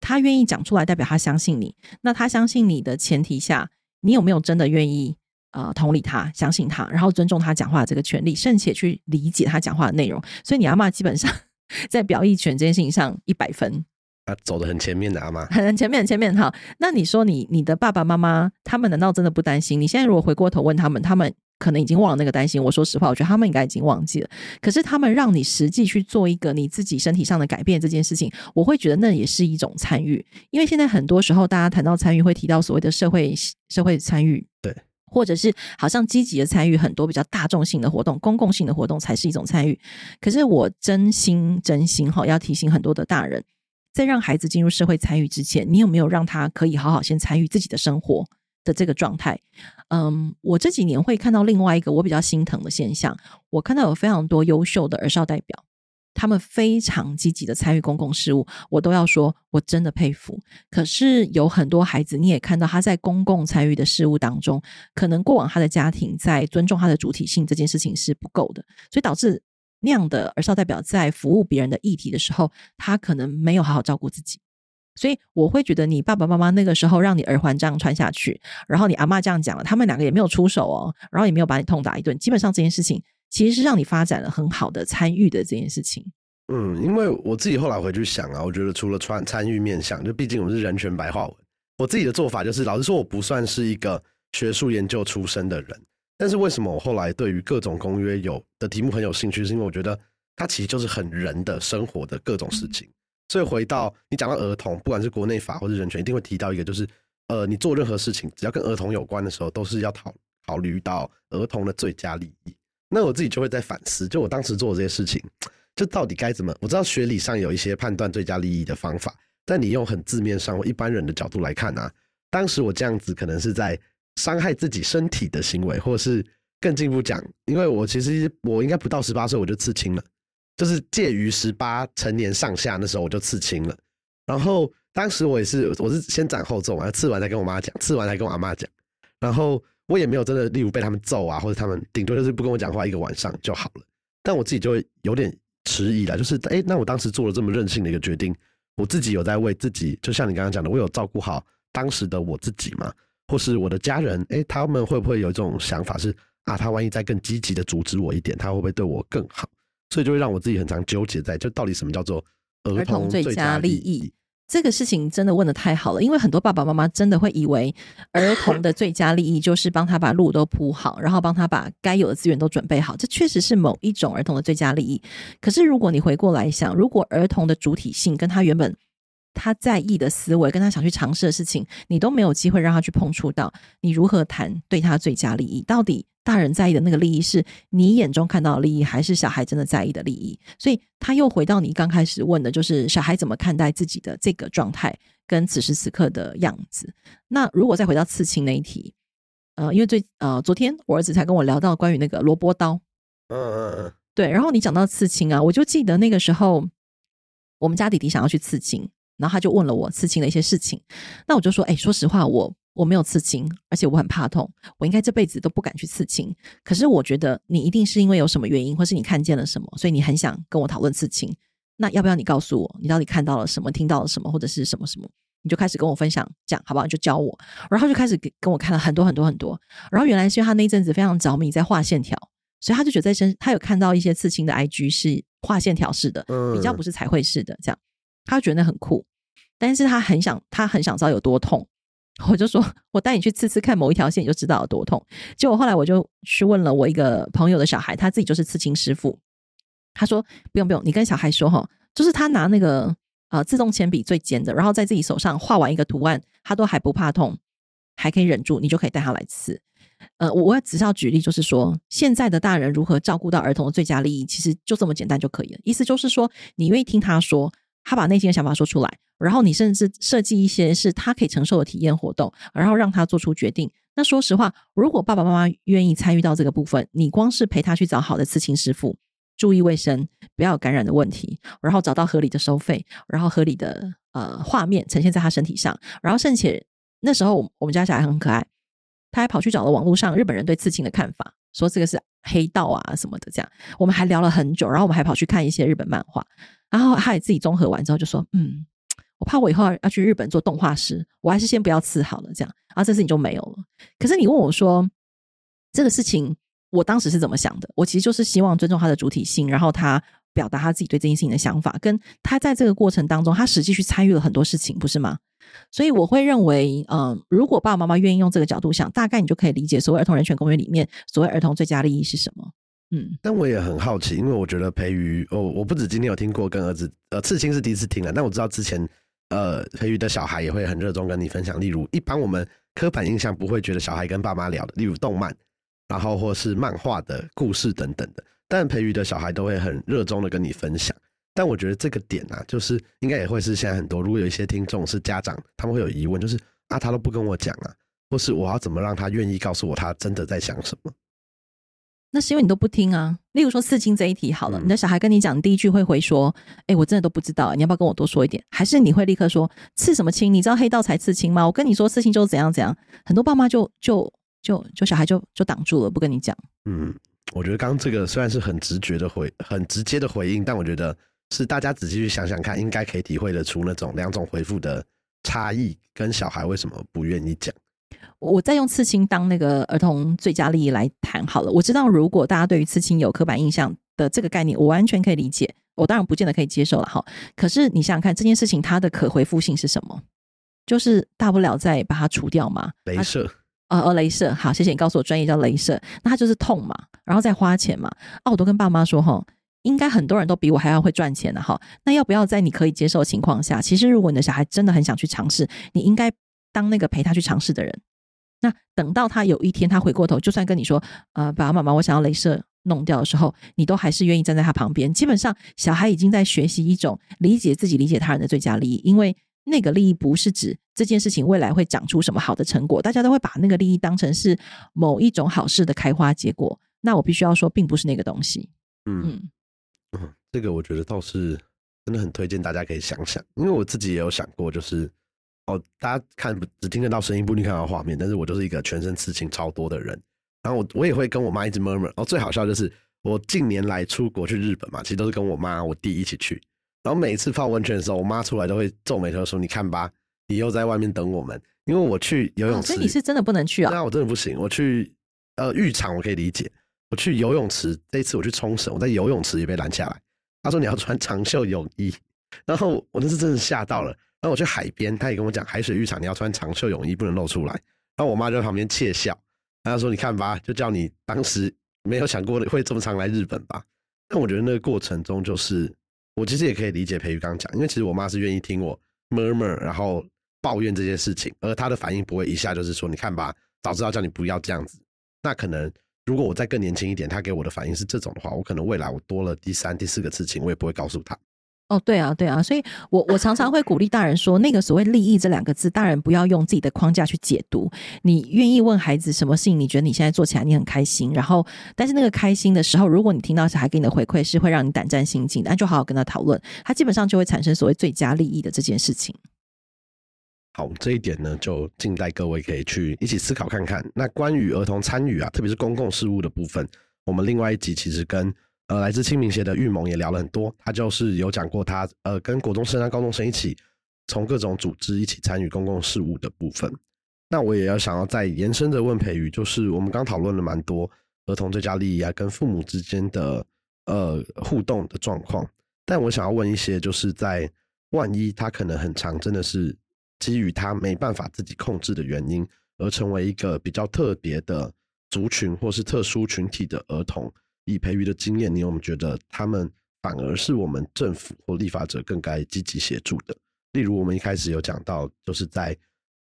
他愿意讲出来，代表他相信你。那他相信你的前提下，你有没有真的愿意呃同理他、相信他，然后尊重他讲话的这个权利，甚且去理解他讲话的内容？所以你阿妈基本上 <laughs> 在表意权这件事情上一百分，啊，走的很前面的阿妈，很前面很前面好。那你说你你的爸爸妈妈他们难道真的不担心？你现在如果回过头问他们，他们。可能已经忘了那个担心。我说实话，我觉得他们应该已经忘记了。可是他们让你实际去做一个你自己身体上的改变这件事情，我会觉得那也是一种参与。因为现在很多时候大家谈到参与，会提到所谓的社会社会参与，对，或者是好像积极的参与很多比较大众性的活动、公共性的活动才是一种参与。可是我真心真心哈，要提醒很多的大人，在让孩子进入社会参与之前，你有没有让他可以好好先参与自己的生活？的这个状态，嗯，我这几年会看到另外一个我比较心疼的现象。我看到有非常多优秀的儿少代表，他们非常积极的参与公共事务，我都要说，我真的佩服。可是有很多孩子，你也看到他在公共参与的事物当中，可能过往他的家庭在尊重他的主体性这件事情是不够的，所以导致那样的儿少代表在服务别人的议题的时候，他可能没有好好照顾自己。所以我会觉得，你爸爸妈妈那个时候让你耳环这样穿下去，然后你阿妈这样讲了，他们两个也没有出手哦，然后也没有把你痛打一顿。基本上这件事情其实是让你发展了很好的参与的这件事情。嗯，因为我自己后来回去想啊，我觉得除了穿参与面向，就毕竟我们是人权白话文，我自己的做法就是，老实说，我不算是一个学术研究出身的人，但是为什么我后来对于各种公约有的题目很有兴趣，是因为我觉得它其实就是很人的生活的各种事情。所以回到你讲到儿童，不管是国内法或者人权，一定会提到一个，就是呃，你做任何事情，只要跟儿童有关的时候，都是要考考虑到儿童的最佳利益。那我自己就会在反思，就我当时做的这些事情，就到底该怎么？我知道学理上有一些判断最佳利益的方法，但你用很字面上或一般人的角度来看呢，当时我这样子可能是在伤害自己身体的行为，或者是更进一步讲，因为我其实我应该不到十八岁我就刺青了。就是介于十八成年上下那时候我就刺青了，然后当时我也是我是先斩后奏嘛，刺完才跟我妈讲，刺完才跟我阿妈讲，然后我也没有真的例如被他们揍啊，或者他们顶多就是不跟我讲话一个晚上就好了，但我自己就会有点迟疑了，就是哎，那我当时做了这么任性的一个决定，我自己有在为自己，就像你刚刚讲的，我有照顾好当时的我自己嘛，或是我的家人，哎，他们会不会有一种想法是啊，他万一再更积极的阻止我一点，他会不会对我更好？所以就会让我自己很常纠结在，就到底什么叫做儿童最佳利益？这个事情真的问的太好了，因为很多爸爸妈妈真的会以为儿童的最佳利益就是帮他把路都铺好，然后帮他把该有的资源都准备好。这确实是某一种儿童的最佳利益。可是如果你回过来想，如果儿童的主体性跟他原本他在意的思维，跟他想去尝试的事情，你都没有机会让他去碰触到。你如何谈对他最佳利益？到底大人在意的那个利益是你眼中看到的利益，还是小孩真的在意的利益？所以他又回到你刚开始问的，就是小孩怎么看待自己的这个状态，跟此时此刻的样子。那如果再回到刺青那一题，呃，因为最呃昨天我儿子才跟我聊到关于那个萝卜刀，嗯嗯嗯，对，然后你讲到刺青啊，我就记得那个时候我们家弟弟想要去刺青。然后他就问了我刺青的一些事情，那我就说，哎，说实话，我我没有刺青，而且我很怕痛，我应该这辈子都不敢去刺青。可是我觉得你一定是因为有什么原因，或是你看见了什么，所以你很想跟我讨论刺青。那要不要你告诉我，你到底看到了什么，听到了什么，或者是什么什么？你就开始跟我分享，这样好不好？就教我，然后就开始给跟我看了很多很多很多。然后原来是因为他那一阵子非常着迷在画线条，所以他就觉得在身他有看到一些刺青的 IG 是画线条式的，比较不是彩绘式的这样。他觉得那很酷，但是他很想，他很想知道有多痛。我就说，我带你去刺刺看某一条线，你就知道有多痛。结果后来我就去问了我一个朋友的小孩，他自己就是刺青师傅。他说不用不用，你跟小孩说哈，就是他拿那个呃自动铅笔最尖的，然后在自己手上画完一个图案，他都还不怕痛，还可以忍住，你就可以带他来刺。呃，我我只是要举例，就是说现在的大人如何照顾到儿童的最佳利益，其实就这么简单就可以了。意思就是说，你愿意听他说。他把内心的想法说出来，然后你甚至设计一些是他可以承受的体验活动，然后让他做出决定。那说实话，如果爸爸妈妈愿意参与到这个部分，你光是陪他去找好的刺青师傅，注意卫生，不要有感染的问题，然后找到合理的收费，然后合理的呃画面呈现在他身体上，然后甚且那时候我们家小孩很可爱，他还跑去找了网络上日本人对刺青的看法，说这个是黑道啊什么的，这样我们还聊了很久，然后我们还跑去看一些日本漫画。然后他也自己综合完之后就说：“嗯，我怕我以后要去日本做动画师，我还是先不要刺好了。”这样，然后这次你就没有了。可是你问我说这个事情，我当时是怎么想的？我其实就是希望尊重他的主体性，然后他表达他自己对这件事情的想法，跟他在这个过程当中，他实际去参与了很多事情，不是吗？所以我会认为，嗯，如果爸爸妈妈愿意用这个角度想，大概你就可以理解所谓儿童人权公约里面所谓儿童最佳利益是什么。嗯，但我也很好奇，因为我觉得培瑜哦，我不止今天有听过跟儿子呃刺青是第一次听了，但我知道之前呃培瑜的小孩也会很热衷跟你分享，例如一般我们刻板印象不会觉得小孩跟爸妈聊的，例如动漫，然后或是漫画的故事等等的，但培育的小孩都会很热衷的跟你分享。但我觉得这个点啊，就是应该也会是现在很多，如果有一些听众是家长，他们会有疑问，就是啊他都不跟我讲啊，或是我要怎么让他愿意告诉我他真的在想什么？那是因为你都不听啊。例如说刺青这一题好了，你的小孩跟你讲第一句会回说：“哎，我真的都不知道，你要不要跟我多说一点？”还是你会立刻说：“刺什么青？你知道黑道才刺青吗？”我跟你说刺青就是怎样怎样。很多爸妈就就就就小孩就就挡住了，不跟你讲。嗯，我觉得刚刚这个虽然是很直觉的回，很直接的回应，但我觉得是大家仔细去想想看，应该可以体会得出那种两种回复的差异，跟小孩为什么不愿意讲。我再用刺青当那个儿童最佳利益来谈好了。我知道，如果大家对于刺青有刻板印象的这个概念，我完全可以理解。我当然不见得可以接受了哈。可是你想想看，这件事情它的可回复性是什么？就是大不了再把它除掉嘛。镭射呃呃，镭射。好，谢谢你告诉我专业叫镭射。那它就是痛嘛，然后再花钱嘛。啊，我都跟爸妈说哈，应该很多人都比我还要会赚钱的哈。那要不要在你可以接受的情况下，其实如果你的小孩真的很想去尝试，你应该当那个陪他去尝试的人。那等到他有一天他回过头，就算跟你说，呃，爸爸妈妈，我想要镭射弄掉的时候，你都还是愿意站在他旁边。基本上，小孩已经在学习一种理解自己、理解他人的最佳利益，因为那个利益不是指这件事情未来会长出什么好的成果，大家都会把那个利益当成是某一种好事的开花结果。那我必须要说，并不是那个东西。嗯嗯，这个我觉得倒是真的很推荐大家可以想想，因为我自己也有想过，就是。哦，大家看只听得到声音，不一定看到画面。但是我就是一个全身刺青超多的人，然后我我也会跟我妈一直 murmur。哦，最好笑就是我近年来出国去日本嘛，其实都是跟我妈、我弟一起去。然后每一次泡温泉的时候，我妈出来都会皱眉头说：“你看吧，你又在外面等我们。”因为我去游泳池，所以你是真的不能去啊？那我真的不行。我去呃浴场我可以理解，我去游泳池这一次我去冲绳，我在游泳池也被拦下来。他说你要穿长袖泳衣，然后我那是真的吓到了。然后我去海边，他也跟我讲，海水浴场你要穿长袖泳衣，不能露出来。然后我妈就在旁边窃笑，她说：“你看吧，就叫你当时没有想过会这么常来日本吧。”但我觉得那个过程中，就是我其实也可以理解裴玉刚讲，因为其实我妈是愿意听我 murmur，然后抱怨这件事情，而她的反应不会一下就是说，你看吧，早知道叫你不要这样子。那可能如果我再更年轻一点，她给我的反应是这种的话，我可能未来我多了第三、第四个事情，我也不会告诉她。哦，对啊，对啊，所以我我常常会鼓励大人说，那个所谓利益这两个字，大人不要用自己的框架去解读。你愿意问孩子什么事情，你觉得你现在做起来你很开心，然后但是那个开心的时候，如果你听到小孩给你的回馈是会让你胆战心惊，那就好好跟他讨论，他基本上就会产生所谓最佳利益的这件事情。好，这一点呢，就静待各位可以去一起思考看看。那关于儿童参与啊，特别是公共事务的部分，我们另外一集其实跟。呃，来自清明协的玉萌也聊了很多，他就是有讲过他呃跟国中生啊、高中生一起从各种组织一起参与公共事务的部分。那我也要想要再延伸的问培瑜，就是我们刚讨论了蛮多儿童最佳利益啊，跟父母之间的呃互动的状况，但我想要问一些，就是在万一他可能很长，真的是基于他没办法自己控制的原因，而成为一个比较特别的族群或是特殊群体的儿童。以培育的经验，你有没有觉得他们反而是我们政府或立法者更该积极协助的？例如，我们一开始有讲到，就是在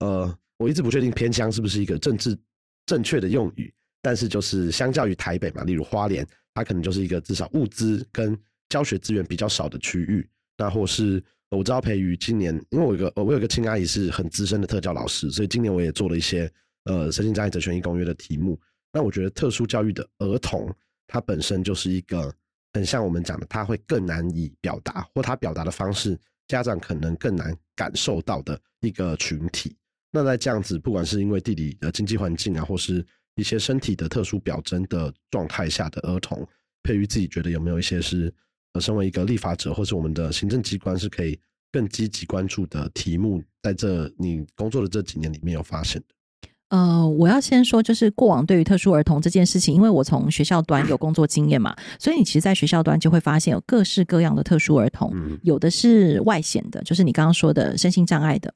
呃，我一直不确定偏乡是不是一个政治正确的用语，但是就是相较于台北嘛，例如花莲，它可能就是一个至少物资跟教学资源比较少的区域。那或是我知道培育今年，因为我有个我有个亲阿姨是很资深的特教老师，所以今年我也做了一些呃身心障碍者权益公约的题目。那我觉得特殊教育的儿童。它本身就是一个很像我们讲的，他会更难以表达，或他表达的方式，家长可能更难感受到的一个群体。那在这样子，不管是因为地理的经济环境啊，或是一些身体的特殊表征的状态下的儿童，佩瑜自己觉得有没有一些是，呃，身为一个立法者或是我们的行政机关是可以更积极关注的题目，在这你工作的这几年里面有发现的？呃，我要先说，就是过往对于特殊儿童这件事情，因为我从学校端有工作经验嘛，所以你其实，在学校端就会发现有各式各样的特殊儿童，有的是外显的，就是你刚刚说的身心障碍的，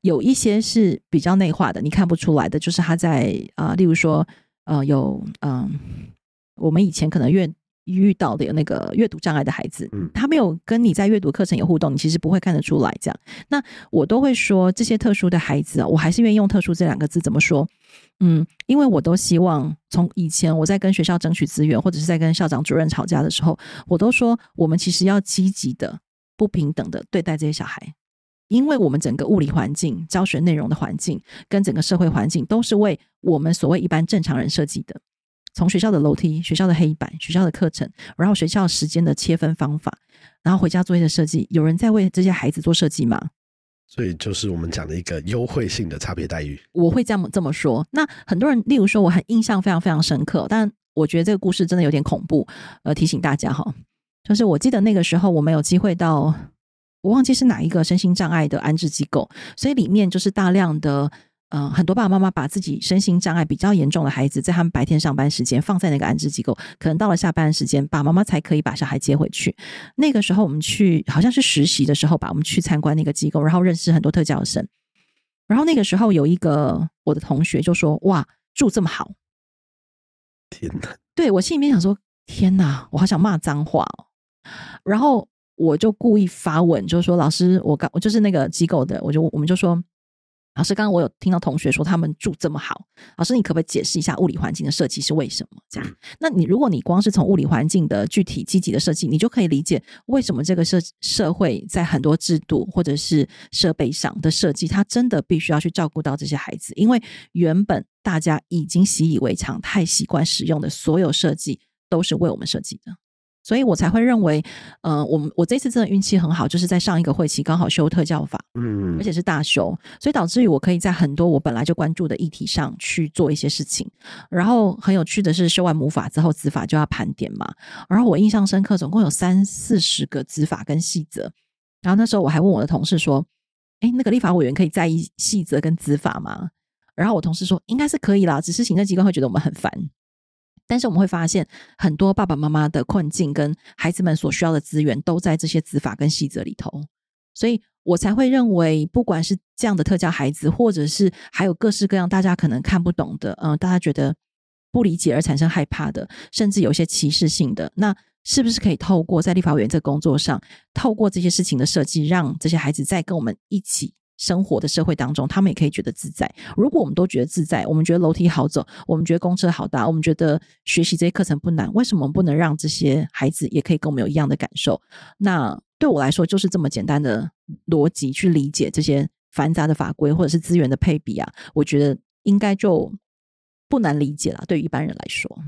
有一些是比较内化的，你看不出来的，就是他在啊，例如说，呃，有嗯，我们以前可能越。遇到的有那个阅读障碍的孩子，嗯他没有跟你在阅读课程有互动，你其实不会看得出来。这样，那我都会说这些特殊的孩子啊，我还是愿意用“特殊”这两个字。怎么说？嗯，因为我都希望从以前我在跟学校争取资源，或者是在跟校长主任吵架的时候，我都说我们其实要积极的、不平等的对待这些小孩，因为我们整个物理环境、教学内容的环境跟整个社会环境都是为我们所谓一般正常人设计的。从学校的楼梯、学校的黑板、学校的课程，然后学校时间的切分方法，然后回家作业的设计，有人在为这些孩子做设计吗？所以就是我们讲的一个优惠性的差别待遇。我会这么这么说。那很多人，例如说，我很印象非常非常深刻，但我觉得这个故事真的有点恐怖。呃，提醒大家哈，就是我记得那个时候我们有机会到，我忘记是哪一个身心障碍的安置机构，所以里面就是大量的。嗯，很多爸爸妈妈把自己身心障碍比较严重的孩子，在他们白天上班时间放在那个安置机构，可能到了下班时间，爸爸妈妈才可以把小孩接回去。那个时候我们去，好像是实习的时候吧，我们去参观那个机构，然后认识很多特教生。然后那个时候有一个我的同学就说：“哇，住这么好！”天哪！对我心里面想说：“天哪，我好想骂脏话哦。”然后我就故意发问，就说：“老师，我刚我就是那个机构的，我就我们就说。”老师，刚刚我有听到同学说他们住这么好，老师，你可不可以解释一下物理环境的设计是为什么？这样，那你如果你光是从物理环境的具体积极的设计，你就可以理解为什么这个社社会在很多制度或者是设备上的设计，它真的必须要去照顾到这些孩子，因为原本大家已经习以为常、太习惯使用的所有设计都是为我们设计的。所以我才会认为，呃，我们我这次真的运气很好，就是在上一个会期刚好修特教法，嗯，而且是大修，所以导致于我可以在很多我本来就关注的议题上去做一些事情。然后很有趣的是，修完母法之后，子法就要盘点嘛。然后我印象深刻，总共有三四十个子法跟细则。然后那时候我还问我的同事说：“哎，那个立法委员可以在意细则跟子法吗？”然后我同事说：“应该是可以啦，只是行政机关会觉得我们很烦。”但是我们会发现，很多爸爸妈妈的困境跟孩子们所需要的资源都在这些子法跟细则里头，所以我才会认为，不管是这样的特教孩子，或者是还有各式各样大家可能看不懂的，嗯，大家觉得不理解而产生害怕的，甚至有些歧视性的，那是不是可以透过在立法委员这工作上，透过这些事情的设计，让这些孩子再跟我们一起生活的社会当中，他们也可以觉得自在？如果我们都觉得自在，我们觉得楼梯好走，我们觉得公车好搭，我们觉得学习这些课程不难，为什么不能让这些孩子也可以跟我们有一样的感受？那对我来说，就是这么简单的逻辑去理解这些繁杂的法规或者是资源的配比啊，我觉得应该就不难理解了。对于一般人来说，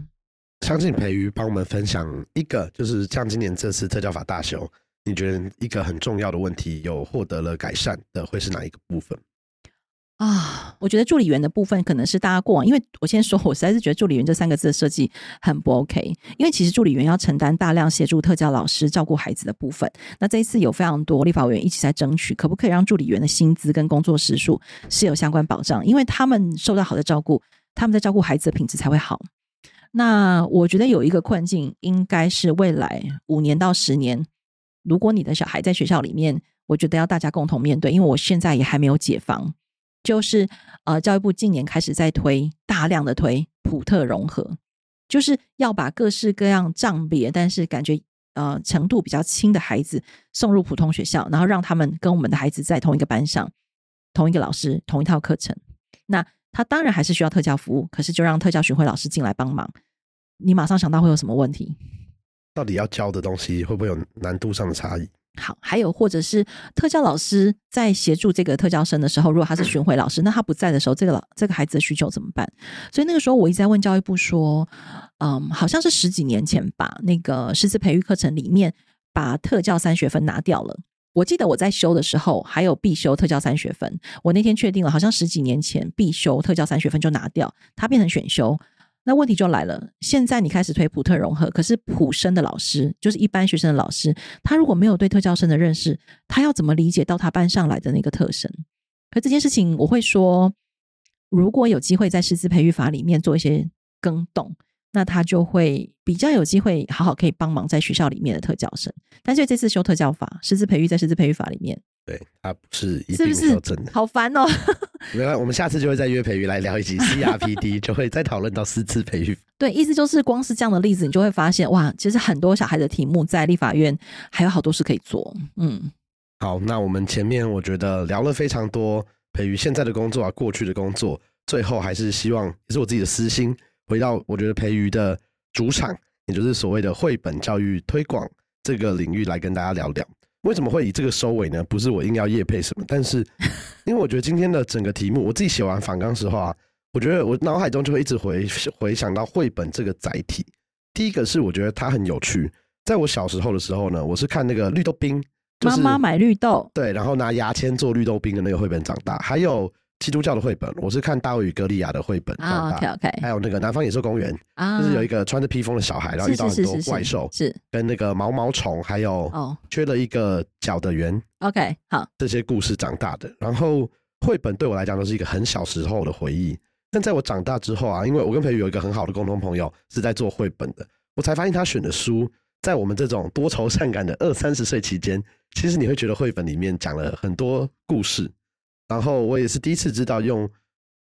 相信培瑜帮我们分享一个，就是像今年这次特教法大修，你觉得一个很重要的问题有获得了改善的，会是哪一个部分？啊，我觉得助理员的部分可能是大家过往，因为我先说，我实在是觉得助理员这三个字的设计很不 OK。因为其实助理员要承担大量协助特教老师照顾孩子的部分。那这一次有非常多立法委员一起在争取，可不可以让助理员的薪资跟工作时数是有相关保障？因为他们受到好的照顾，他们在照顾孩子的品质才会好。那我觉得有一个困境，应该是未来五年到十年，如果你的小孩在学校里面，我觉得要大家共同面对，因为我现在也还没有解放。就是呃，教育部近年开始在推大量的推普特融合，就是要把各式各样障别，但是感觉呃程度比较轻的孩子送入普通学校，然后让他们跟我们的孩子在同一个班上，同一个老师，同一套课程。那他当然还是需要特教服务，可是就让特教巡回老师进来帮忙。你马上想到会有什么问题？到底要教的东西会不会有难度上的差异？好，还有或者是特教老师在协助这个特教生的时候，如果他是巡回老师，那他不在的时候，这个老这个孩子的需求怎么办？所以那个时候我一直在问教育部说，嗯，好像是十几年前吧，那个师资培育课程里面把特教三学分拿掉了。我记得我在修的时候还有必修特教三学分，我那天确定了，好像十几年前必修特教三学分就拿掉，它变成选修。那问题就来了，现在你开始推普特融合，可是普生的老师，就是一般学生的老师，他如果没有对特教生的认识，他要怎么理解到他班上来的那个特生？可这件事情，我会说，如果有机会在师资培育法里面做一些更动，那他就会比较有机会好好可以帮忙在学校里面的特教生。但是这次修特教法，师资培育在师资培育法里面。对，他不是一定是真的，好烦哦。没关系，我们下次就会再约培育来聊一集 CRPD，就会再讨论到师资培育。<laughs> 对，意思就是光是这样的例子，你就会发现哇，其实很多小孩的题目在立法院还有好多事可以做。嗯，好，那我们前面我觉得聊了非常多培育现在的工作啊，过去的工作，最后还是希望也是我自己的私心，回到我觉得培瑜的主场，也就是所谓的绘本教育推广这个领域来跟大家聊聊。为什么会以这个收尾呢？不是我硬要夜配什么，但是 <laughs> 因为我觉得今天的整个题目，我自己写完反纲时候啊，我觉得我脑海中就会一直回回想到绘本这个载体。第一个是我觉得它很有趣，在我小时候的时候呢，我是看那个绿豆冰，妈妈买绿豆，对，然后拿牙签做绿豆冰的那个绘本长大，还有。基督教的绘本，我是看《大卫与歌利亚》的绘本长大。OK OK。还有那个《南方野兽公园》，就是有一个穿着披风的小孩，然后遇到很多怪兽，是跟那个毛毛虫，还有哦，缺了一个角的圆。OK，好，这些故事长大的。然后绘本对我来讲都是一个很小时候的回忆。但在我长大之后啊，因为我跟培宇有一个很好的共同朋友是在做绘本的，我才发现他选的书，在我们这种多愁善感的二三十岁期间，其实你会觉得绘本里面讲了很多故事。然后我也是第一次知道用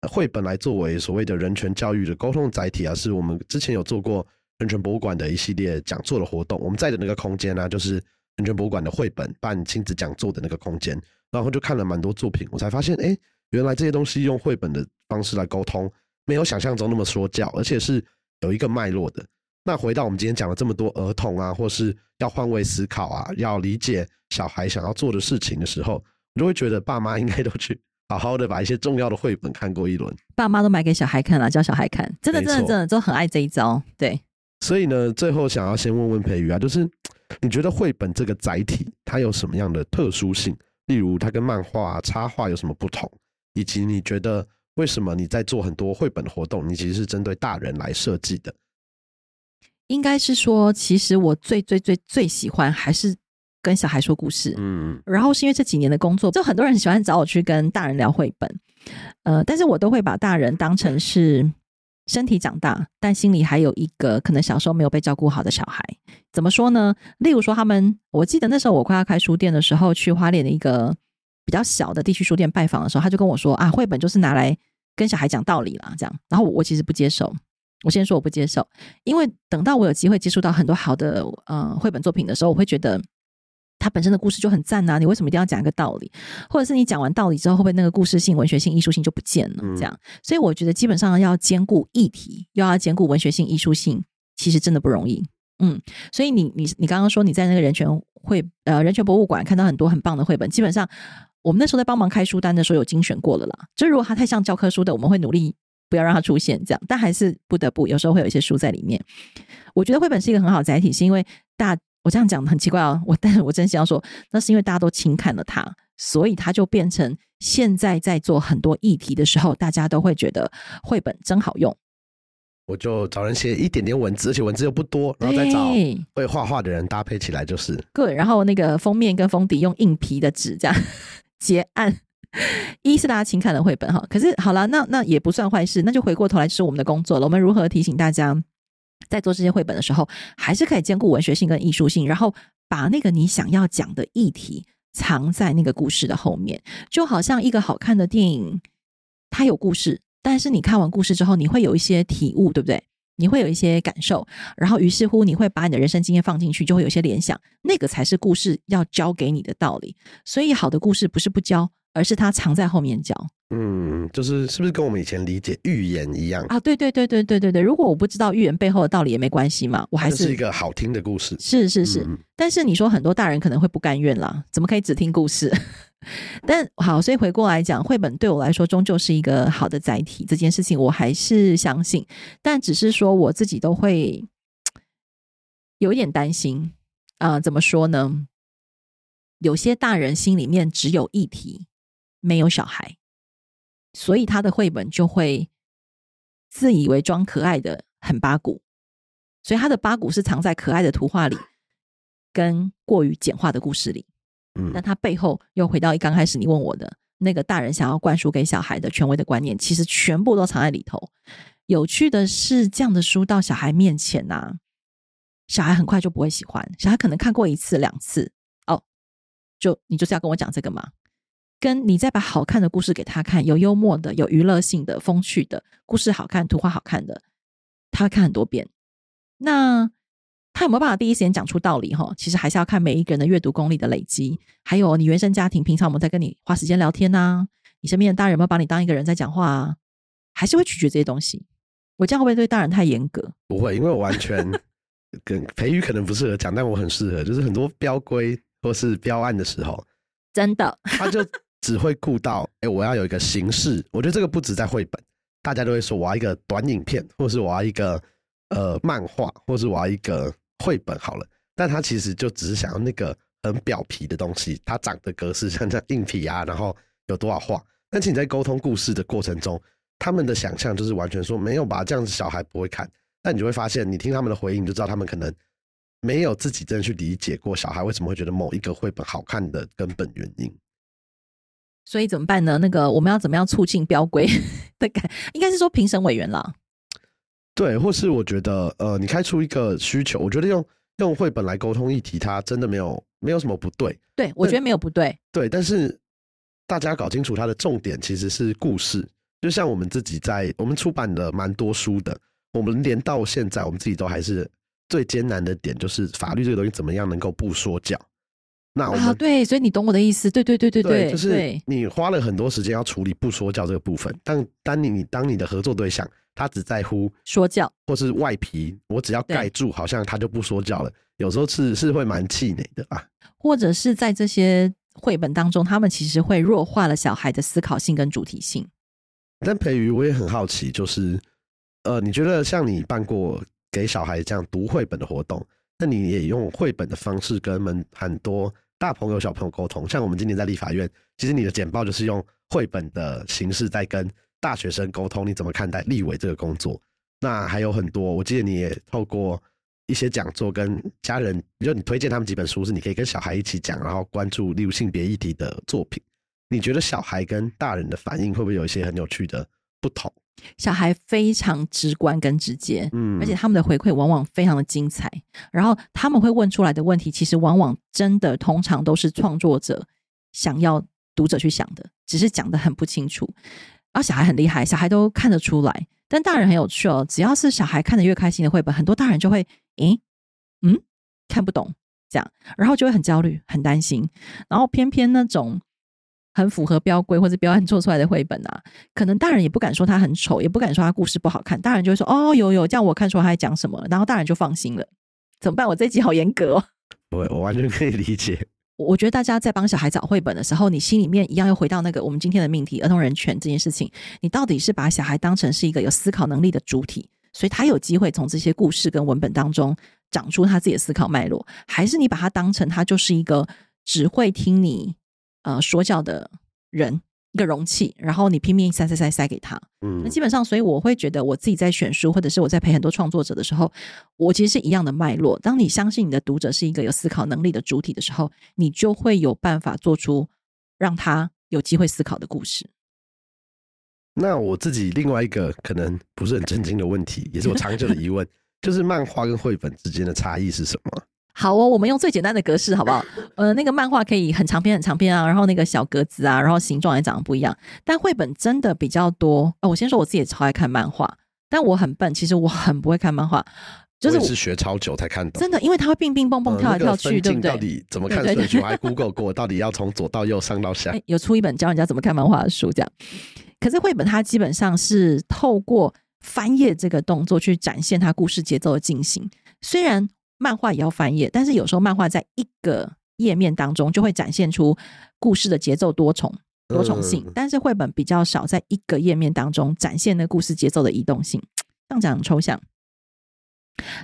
绘本来作为所谓的人权教育的沟通载体啊，是我们之前有做过人权博物馆的一系列讲座的活动。我们在的那个空间呢，就是人权博物馆的绘本办亲子讲座的那个空间。然后就看了蛮多作品，我才发现，哎，原来这些东西用绘本的方式来沟通，没有想象中那么说教，而且是有一个脉络的。那回到我们今天讲了这么多儿童啊，或是要换位思考啊，要理解小孩想要做的事情的时候。就会觉得爸妈应该都去好好的把一些重要的绘本看过一轮。爸妈都买给小孩看了，教小孩看，真的真的真的都很爱这一招。对，所以呢，最后想要先问问培宇啊，就是你觉得绘本这个载体它有什么样的特殊性？例如它跟漫画、插画有什么不同？以及你觉得为什么你在做很多绘本活动，你其实是针对大人来设计的？应该是说，其实我最最最最喜欢还是。跟小孩说故事，嗯，然后是因为这几年的工作，就很多人喜欢找我去跟大人聊绘本，呃，但是我都会把大人当成是身体长大，但心里还有一个可能小时候没有被照顾好的小孩。怎么说呢？例如说，他们，我记得那时候我快要开书店的时候，去花莲的一个比较小的地区书店拜访的时候，他就跟我说啊，绘本就是拿来跟小孩讲道理啦，这样。然后我其实不接受，我先说我不接受，因为等到我有机会接触到很多好的呃绘本作品的时候，我会觉得它本身的故事就很赞呐、你为什么一定要讲一个道理？或者是你讲完道理之后，会不会那个故事性、文学性、艺术性就不见了？嗯这样，所以我觉得基本上要兼顾议题，又要兼顾文学性、艺术性，其实真的不容易。嗯，所以你你你刚刚说你在那个人权会呃人权博物馆看到很多很棒的绘本，基本上我们那时候在帮忙开书单的时候有精选过了啦。就如果它太像教科书的，我们会努力不要让它出现这样，但还是不得不有时候会有一些书在里面。我觉得绘本是一个很好载体，是因为大我这样讲很奇怪啊，我但是我真心要说，那是因为大家都轻看了它，所以它就变成现在在做很多议题的时候，大家都会觉得绘本真好用。我就找人写一点点文字，而且文字又不多，然后再找对会画画的人搭配起来，就是对，然后那个封面跟封底用硬皮的纸这样 <laughs> 结案。一是大家轻看了绘本哈，可是好了，那那也不算坏事，那就回过头来就是我们的工作了。我们如何提醒大家，在做这些绘本的时候，还是可以兼顾文学性跟艺术性，然后把那个你想要讲的议题藏在那个故事的后面，就好像一个好看的电影，它有故事，但是你看完故事之后，你会有一些体悟，对不对？你会有一些感受，然后于是乎你会把你的人生经验放进去，就会有些联想，那个才是故事要教给你的道理。所以好的故事不是不教，而是它藏在后面教嗯，就是是不是跟我们以前理解预言一样？啊！对对对对对对对，如果我不知道预言背后的道理也没关系嘛，我还是一个好听的故事。是是是，嗯但是你说很多大人可能会不甘愿啦，怎么可以只听故事？<laughs> 但好，所以回过来讲，绘本对我来说终究是一个好的载体，这件事情我还是相信，但只是说我自己都会有一点担心啊、怎么说呢？有些大人心里面只有一题，没有小孩，所以他的绘本就会自以为装可爱的很八股，所以他的八股是藏在可爱的图画里，跟过于简化的故事里。嗯但他背后又回到一刚开始你问我的那个大人想要灌输给小孩的权威的观念，其实全部都藏在里头。有趣的是，这样的书到小孩面前呐、小孩很快就不会喜欢，小孩可能看过一次两次，哦，就你就是要跟我讲这个嘛？跟你再把好看的故事给他看，有幽默的，有娱乐性的、风趣的故事，好看，图画好看的，他会看很多遍。那他有没有办法第一时间讲出道理？哈，其实还是要看每一个人的阅读功力的累积，还有你原生家庭，平常我们在跟你花时间聊天呐、你身边的大人有没有把你当一个人在讲话啊？还是会取决这些东西。我这样会不会对大人太严格？不会，因为我完全跟培育可能不适合讲，但我很适合，就是很多标规或是标案的时候，真的，他就只会顾到，哎、我要有一个形式。我觉得这个不止在绘本，大家都会说我要一个短影片，或是我要一个呃漫画，或是我要一个绘本好了。但他其实就只是想要那个很表皮的东西，它长的格式 <laughs> 像这样硬皮啊，然后有多少画。但是你在沟通故事的过程中，他们的想象就是完全说没有吧，这样子小孩不会看。但你就会发现，你听他们的回应，你就知道他们可能没有自己真的去理解过小孩为什么会觉得某一个绘本好看的根本原因。所以怎么办呢？那个我们要怎么样促进标规 <laughs> 的改？应该是说评审委员啦。对，或是我觉得，呃，你开出一个需求，我觉得用用绘本来沟通议题，它真的没有没有什么不对，对，我觉得没有不对。对，但是大家搞清楚它的重点其实是故事，就像我们自己在我们出版的蛮多书的，我们连到现在，我们自己都还是最艰难的点，就是法律这个东西怎么样能够不说教。那我们、啊，对，所以你懂我的意思。对对对对对，就是你花了很多时间要处理不说教这个部分，但当你你当你的合作对象他只在乎说教。或是外皮，我只要盖住，好像他就不说教了。有时候是是会蛮气馁的啊。或者是在这些绘本当中，他们其实会弱化了小孩的思考性跟主题性。但培瑜，我也很好奇，就是呃，你觉得像你办过给小孩这样读绘本的活动，那你也用绘本的方式跟们很多大朋友、小朋友沟通。像我们今年在立法院，其实你的简报就是用绘本的形式在跟大学生沟通，你怎么看待立委这个工作？那还有很多，我记得你也透过一些讲座跟家人，就你推荐他们几本书，是你可以跟小孩一起讲，然后关注例如性别议题的作品。你觉得小孩跟大人的反应会不会有一些很有趣的不同？小孩非常直观跟直接，嗯而且他们的回馈往往非常的精彩。然后他们会问出来的问题，其实往往真的通常都是创作者想要读者去想的，只是讲的很不清楚。然后小孩很厉害，小孩都看得出来。但大人很有趣哦，只要是小孩看得越开心的绘本，很多大人就会，诶，嗯，看不懂这样，然后就会很焦虑、很担心。然后偏偏那种很符合标规或者标案做出来的绘本啊，可能大人也不敢说它很丑，也不敢说它故事不好看，大人就会说，哦，有有，这样我看出来他在讲什么，然后大人就放心了。怎么办？我这一集好严格哦。<laughs> 我我完全可以理解。我觉得大家在帮小孩找绘本的时候，你心里面一样又回到那个我们今天的命题——儿童人权这件事情。你到底是把小孩当成是一个有思考能力的主体，所以他有机会从这些故事跟文本当中长出他自己的思考脉络，还是你把他当成他就是一个只会听你呃说教的人？一个容器，然后你拼命塞塞塞塞给他，嗯，那基本上，所以我会觉得我自己在选书，或者是我在陪很多创作者的时候，我其实是一样的脉络。当你相信你的读者是一个有思考能力的主体的时候，你就会有办法做出让他有机会思考的故事。那我自己另外一个可能不是很震惊的问题，也是我长久的疑问，<laughs> 就是漫画跟绘本之间的差异是什么？好哦，我们用最简单的格式好不好？呃，那个漫画可以很长篇很长篇啊，然后那个小格子啊，然后形状也长得不一样。但绘本真的比较多。哦，我先说我自己也超爱看漫画，但我很笨，其实我很不会看漫画，就是是学超久才看懂。真的，因为它会蹦蹦蹦蹦跳来跳去，对不对？到底怎么看顺序？我还 Google 过，到底要从左到右，上到下。有出一本教人家怎么看漫画的书，这样。可是绘本它基本上是透过翻页这个动作去展现它故事节奏的进行，虽然。漫画也要翻页，但是有时候漫画在一个页面当中就会展现出故事的节奏多重多重性，但是绘本比较少在一个页面当中展现那故事节奏的移动性。这样讲抽象。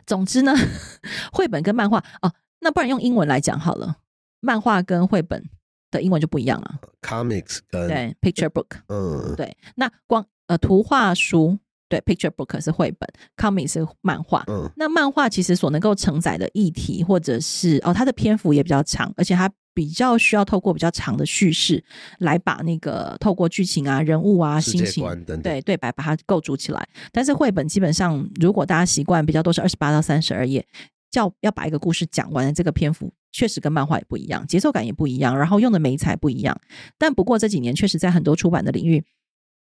总之呢，<laughs> 绘本跟漫画哦，那不然用英文来讲好了。漫画跟绘本的英文就不一样了。Comics 跟对 Picture Book，嗯，对，那光呃图画书。对，picture book 是绘本，comic 是漫画。嗯，那漫画其实所能够承载的议题，或者是哦，它的篇幅也比较长，而且它比较需要透过比较长的叙事来把那个透过剧情啊、人物啊、心情对对白把它构筑起来。但是绘本基本上，如果大家习惯比较多是二十八到三十二页，叫要把一个故事讲完的这个篇幅，确实跟漫画也不一样，节奏感也不一样，然后用的媒材不一样。但不过这几年确实在很多出版的领域。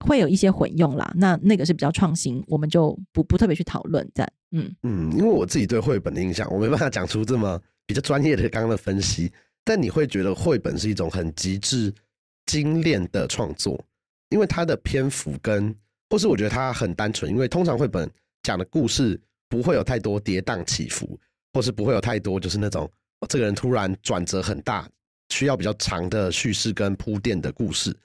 会有一些混用啦，那那个是比较创新，我们就不不特别去讨论这样。嗯嗯，因为我自己对绘本的印象，我没办法讲出这么比较专业的刚刚的分析。但你会觉得绘本是一种很极致精炼的创作，因为它的篇幅跟，或是我觉得它很单纯，因为通常绘本讲的故事不会有太多跌宕起伏，或是不会有太多就是那种这个人突然转折很大，需要比较长的叙事跟铺垫的故事。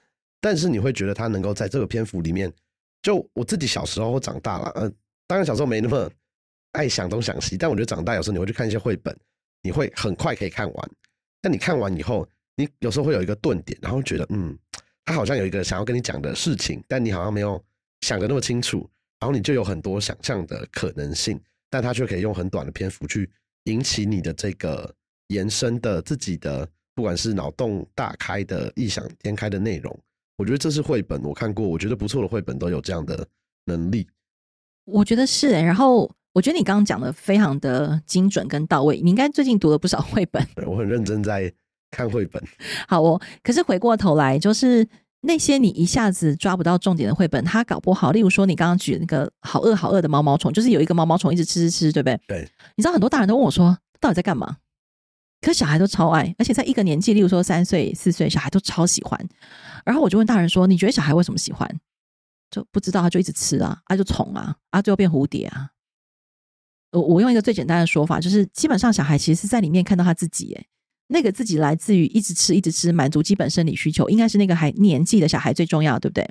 但是你会觉得他能够在这个篇幅里面，就我自己小时候长大了，呃，当然小时候没那么爱想东想西，但我觉得长大有时候你会去看一些绘本，你会很快可以看完。但你看完以后，你有时候会有一个顿点，然后觉得，嗯，他好像有一个想要跟你讲的事情，但你好像没有想的那么清楚，然后你就有很多想象的可能性，但他却可以用很短的篇幅去引起你的这个延伸的自己的，不管是脑洞大开的异想天开的内容。我觉得这是绘本，我看过，我觉得不错的绘本都有这样的能力。我觉得是，然后我觉得你刚刚讲的非常的精准跟到位。你应该最近读了不少绘本，<laughs> 对我很认真在看绘本。<laughs> 好哦，可是回过头来，就是那些你一下子抓不到重点的绘本，它搞不好。例如说，你刚刚举那个好饿好饿的毛毛虫，就是有一个毛毛虫一直吃吃吃，对不对？对。你知道很多大人都问我说，到底在干嘛？可小孩都超爱，而且在一个年纪，例如说三岁、四岁，小孩都超喜欢。然后我就问大人说：“你觉得小孩为什么喜欢？”就不知道，他就一直吃啊，啊就宠啊，啊最后变蝴蝶啊。我我用一个最简单的说法，就是基本上小孩其实是在里面看到他自己，哎，那个自己来自于一直吃、一直吃，满足基本生理需求，应该是那个还年纪的小孩最重要，对不对？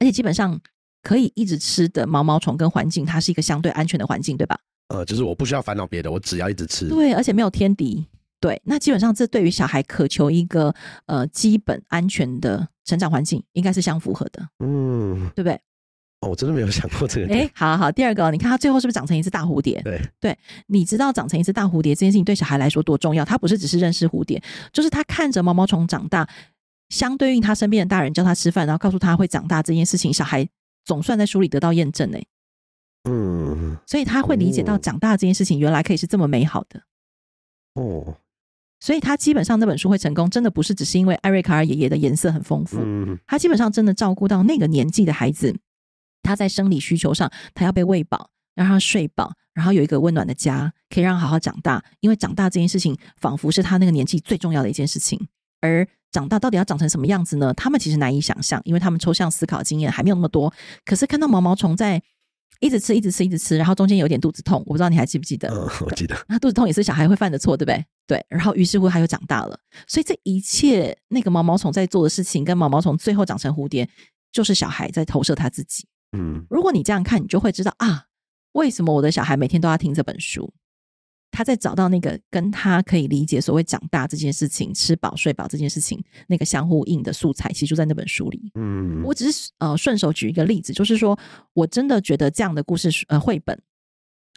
而且基本上可以一直吃的毛毛虫跟环境，它是一个相对安全的环境，对吧？呃，就是我不需要烦恼别的，我只要一直吃。对，而且没有天敌。对，那基本上这对于小孩渴求一个呃基本安全的成长环境，应该是相符合的，嗯，对不对？哦，我真的没有想过这个。哎，好好，第二个，你看他最后是不是长成一只大蝴蝶？对对，你知道长成一只大蝴蝶这件事情对小孩来说多重要？他不是只是认识蝴蝶，就是他看着毛毛虫长大，相对应他身边的大人教他吃饭，然后告诉他会长大这件事情，小孩总算在书里得到验证呢。嗯，所以他会理解到长大这件事情原来可以是这么美好的。哦。所以他基本上那本书会成功，真的不是只是因为艾瑞卡尔爷爷的颜色很丰富，他基本上真的照顾到那个年纪的孩子他在生理需求上，他要被喂饱，让他睡饱，然后有一个温暖的家，可以让他好好长大。因为长大这件事情，仿佛是他那个年纪最重要的一件事情。而长大到底要长成什么样子呢？他们其实难以想象，因为他们抽象思考经验还没有那么多。可是看到毛毛虫在一直吃、一直吃、一直吃，然后中间有点肚子痛，我不知道你还记不记得？嗯，我记得。<laughs> 那肚子痛也是小孩会犯的错，对不对？对。然后于是乎他又长大了，所以这一切那个毛毛虫在做的事情，跟毛毛虫最后长成蝴蝶，就是小孩在投射他自己。嗯，如果你这样看，你就会知道啊，为什么我的小孩每天都要听这本书？他在找到那个跟他可以理解所谓长大这件事情、吃饱睡饱这件事情那个相互应的素材，其实就在那本书里。嗯，我只是呃顺手举一个例子，就是说我真的觉得这样的故事呃绘本，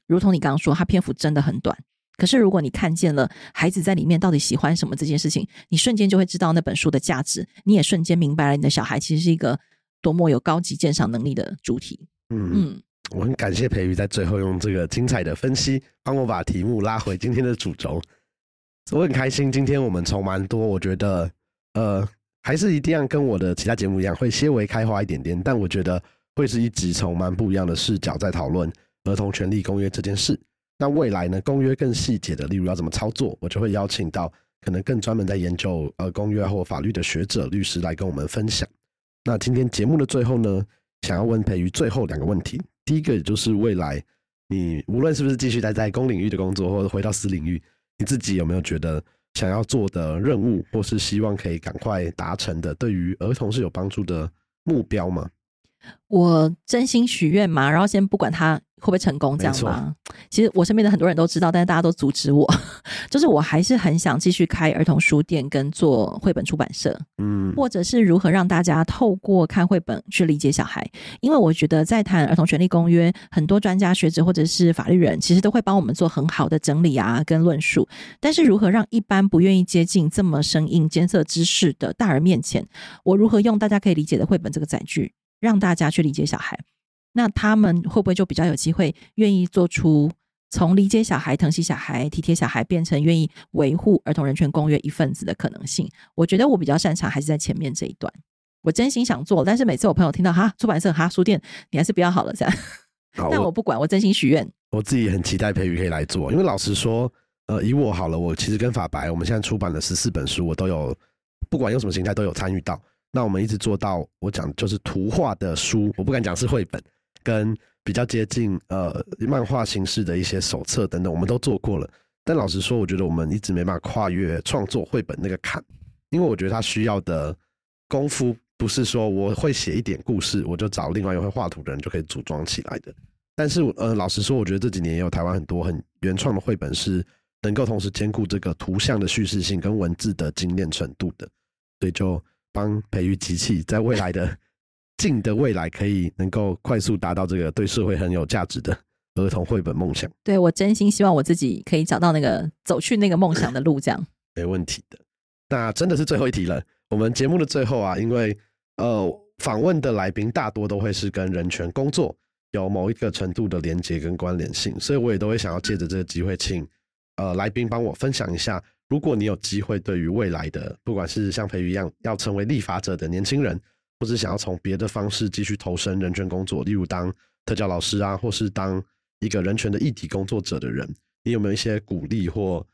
如同你刚刚说，它篇幅真的很短。可是如果你看见了孩子在里面到底喜欢什么这件事情，你瞬间就会知道那本书的价值，你也瞬间明白了你的小孩其实是一个多么有高级鉴赏能力的主体。嗯嗯，我很感谢培瑜在最后用这个精彩的分析，帮我把题目拉回今天的主轴。我很开心，今天我们从蛮多，我觉得呃，还是一定要跟我的其他节目一样，会些微开花一点点，但我觉得会是一集从蛮不一样的视角在讨论儿童权利公约这件事。那未来呢，公约更细节的，例如要怎么操作，我就会邀请到可能更专门在研究呃公约或法律的学者、律师来跟我们分享。那今天节目的最后呢，想要问培瑜最后两个问题。第一个就是未来，你无论是不是继续待在公领域的工作，或者回到私领域，你自己有没有觉得想要做的任务，或是希望可以赶快达成的，对于儿童是有帮助的目标吗？我真心许愿嘛，然后先不管他会不会成功，这样吗？其实我身边的很多人都知道，但是大家都阻止我。<laughs> 就是我还是很想继续开儿童书店，跟做绘本出版社，嗯，或者是如何让大家透过看绘本去理解小孩。因为我觉得在谈儿童权利公约，很多专家学者或者是法律人，其实都会帮我们做很好的整理啊，跟论述。但是如何让一般不愿意接近这么生硬艰涩知识的大人面前，我如何用大家可以理解的绘本这个载具？让大家去理解小孩，那他们会不会就比较有机会愿意做出从理解小孩、疼惜小孩、体贴小孩，变成愿意维护儿童人权公约一份子的可能性？我觉得我比较擅长还是在前面这一段。我真心想做，但是每次我朋友听到哈出版社哈书店，你还是不要好了这样。但我不管，我真心许愿。我自己很期待培育可以来做，因为老实说，呃，以我好了，我其实跟法白，我们现在出版了十四本书，我都有不管用什么形态都有参与到。那我们一直做到，我讲就是图画的书，我不敢讲是绘本，跟比较接近呃漫画形式的一些手册等等，我们都做过了。但老实说，我觉得我们一直没办法跨越创作绘本那个坎，因为我觉得它需要的功夫不是说我会写一点故事，我就找另外一个会画图的人就可以组装起来的。但是呃，老实说，我觉得这几年也有台湾很多很原创的绘本是能够同时兼顾这个图像的叙事性跟文字的精炼程度的，所以就。帮培育机器，在未来的近的未来，可以能够快速达到这个对社会很有价值的儿童绘本梦想。对我真心希望我自己可以找到那个走去那个梦想的路，这样没问题的。那真的是最后一题了。我们节目的最后啊，因为呃，访问的来宾大多都会是跟人权工作有某一个程度的连接跟关联性，所以我也都会想要借着这个机会，请呃来宾帮我分享一下。如果你有机会，对于未来的，不管是像培育一样要成为立法者的年轻人，或者想要从别的方式继续投身人权工作，例如当特教老师啊，或是当一个人权的议题工作者的人，你有没有一些鼓励或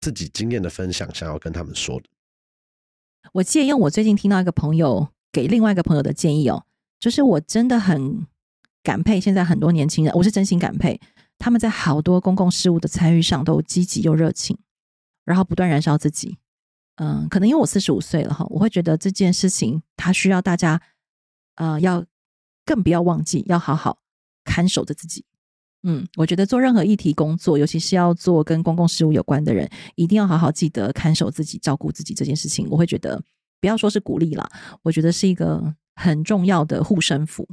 自己经验的分享，想要跟他们说的？我借用我最近听到一个朋友给另外一个朋友的建议哦，就是我真的很感佩现在很多年轻人，我是真心感佩他们在好多公共事务的参与上都积极又热情。然后不断燃烧自己，嗯，可能因为我四十五岁了哈，我会觉得这件事情它需要大家，呃，要更不要忘记，要好好看守着自己。嗯，我觉得做任何议题工作，尤其是要做跟公共事务有关的人，一定要好好记得看守自己、照顾自己这件事情。我会觉得，不要说是鼓励啦，我觉得是一个很重要的护身符。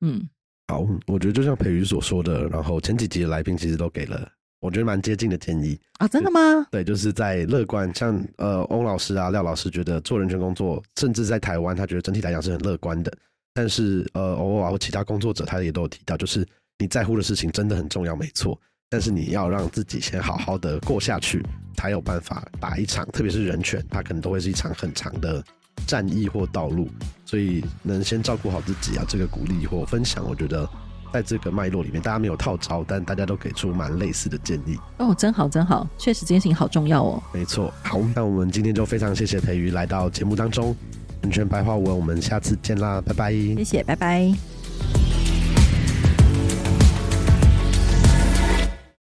嗯，好，我觉得就像培瑜所说的，然后前几集的来宾其实都给了。我觉得蛮接近的建议啊，真的吗？对，就是在乐观，像呃翁老师啊、廖老师觉得做人权工作，甚至在台湾，他觉得整体来讲是很乐观的。但是呃，偶尔或其他工作者，他也都有提到，就是你在乎的事情真的很重要，没错。但是你要让自己先好好的过下去，才有办法打一场，特别是人权，它可能都会是一场很长的战役或道路。所以能先照顾好自己啊，这个鼓励或分享，我觉得在这个脉络里面，大家没有套招，但大家都给出蛮类似的建议。哦，真好真好，确实这件事情好重要哦。没错，好，那我们今天就非常谢谢培瑜来到节目当中，完全白话文，我们下次见啦，拜拜。谢谢，拜拜。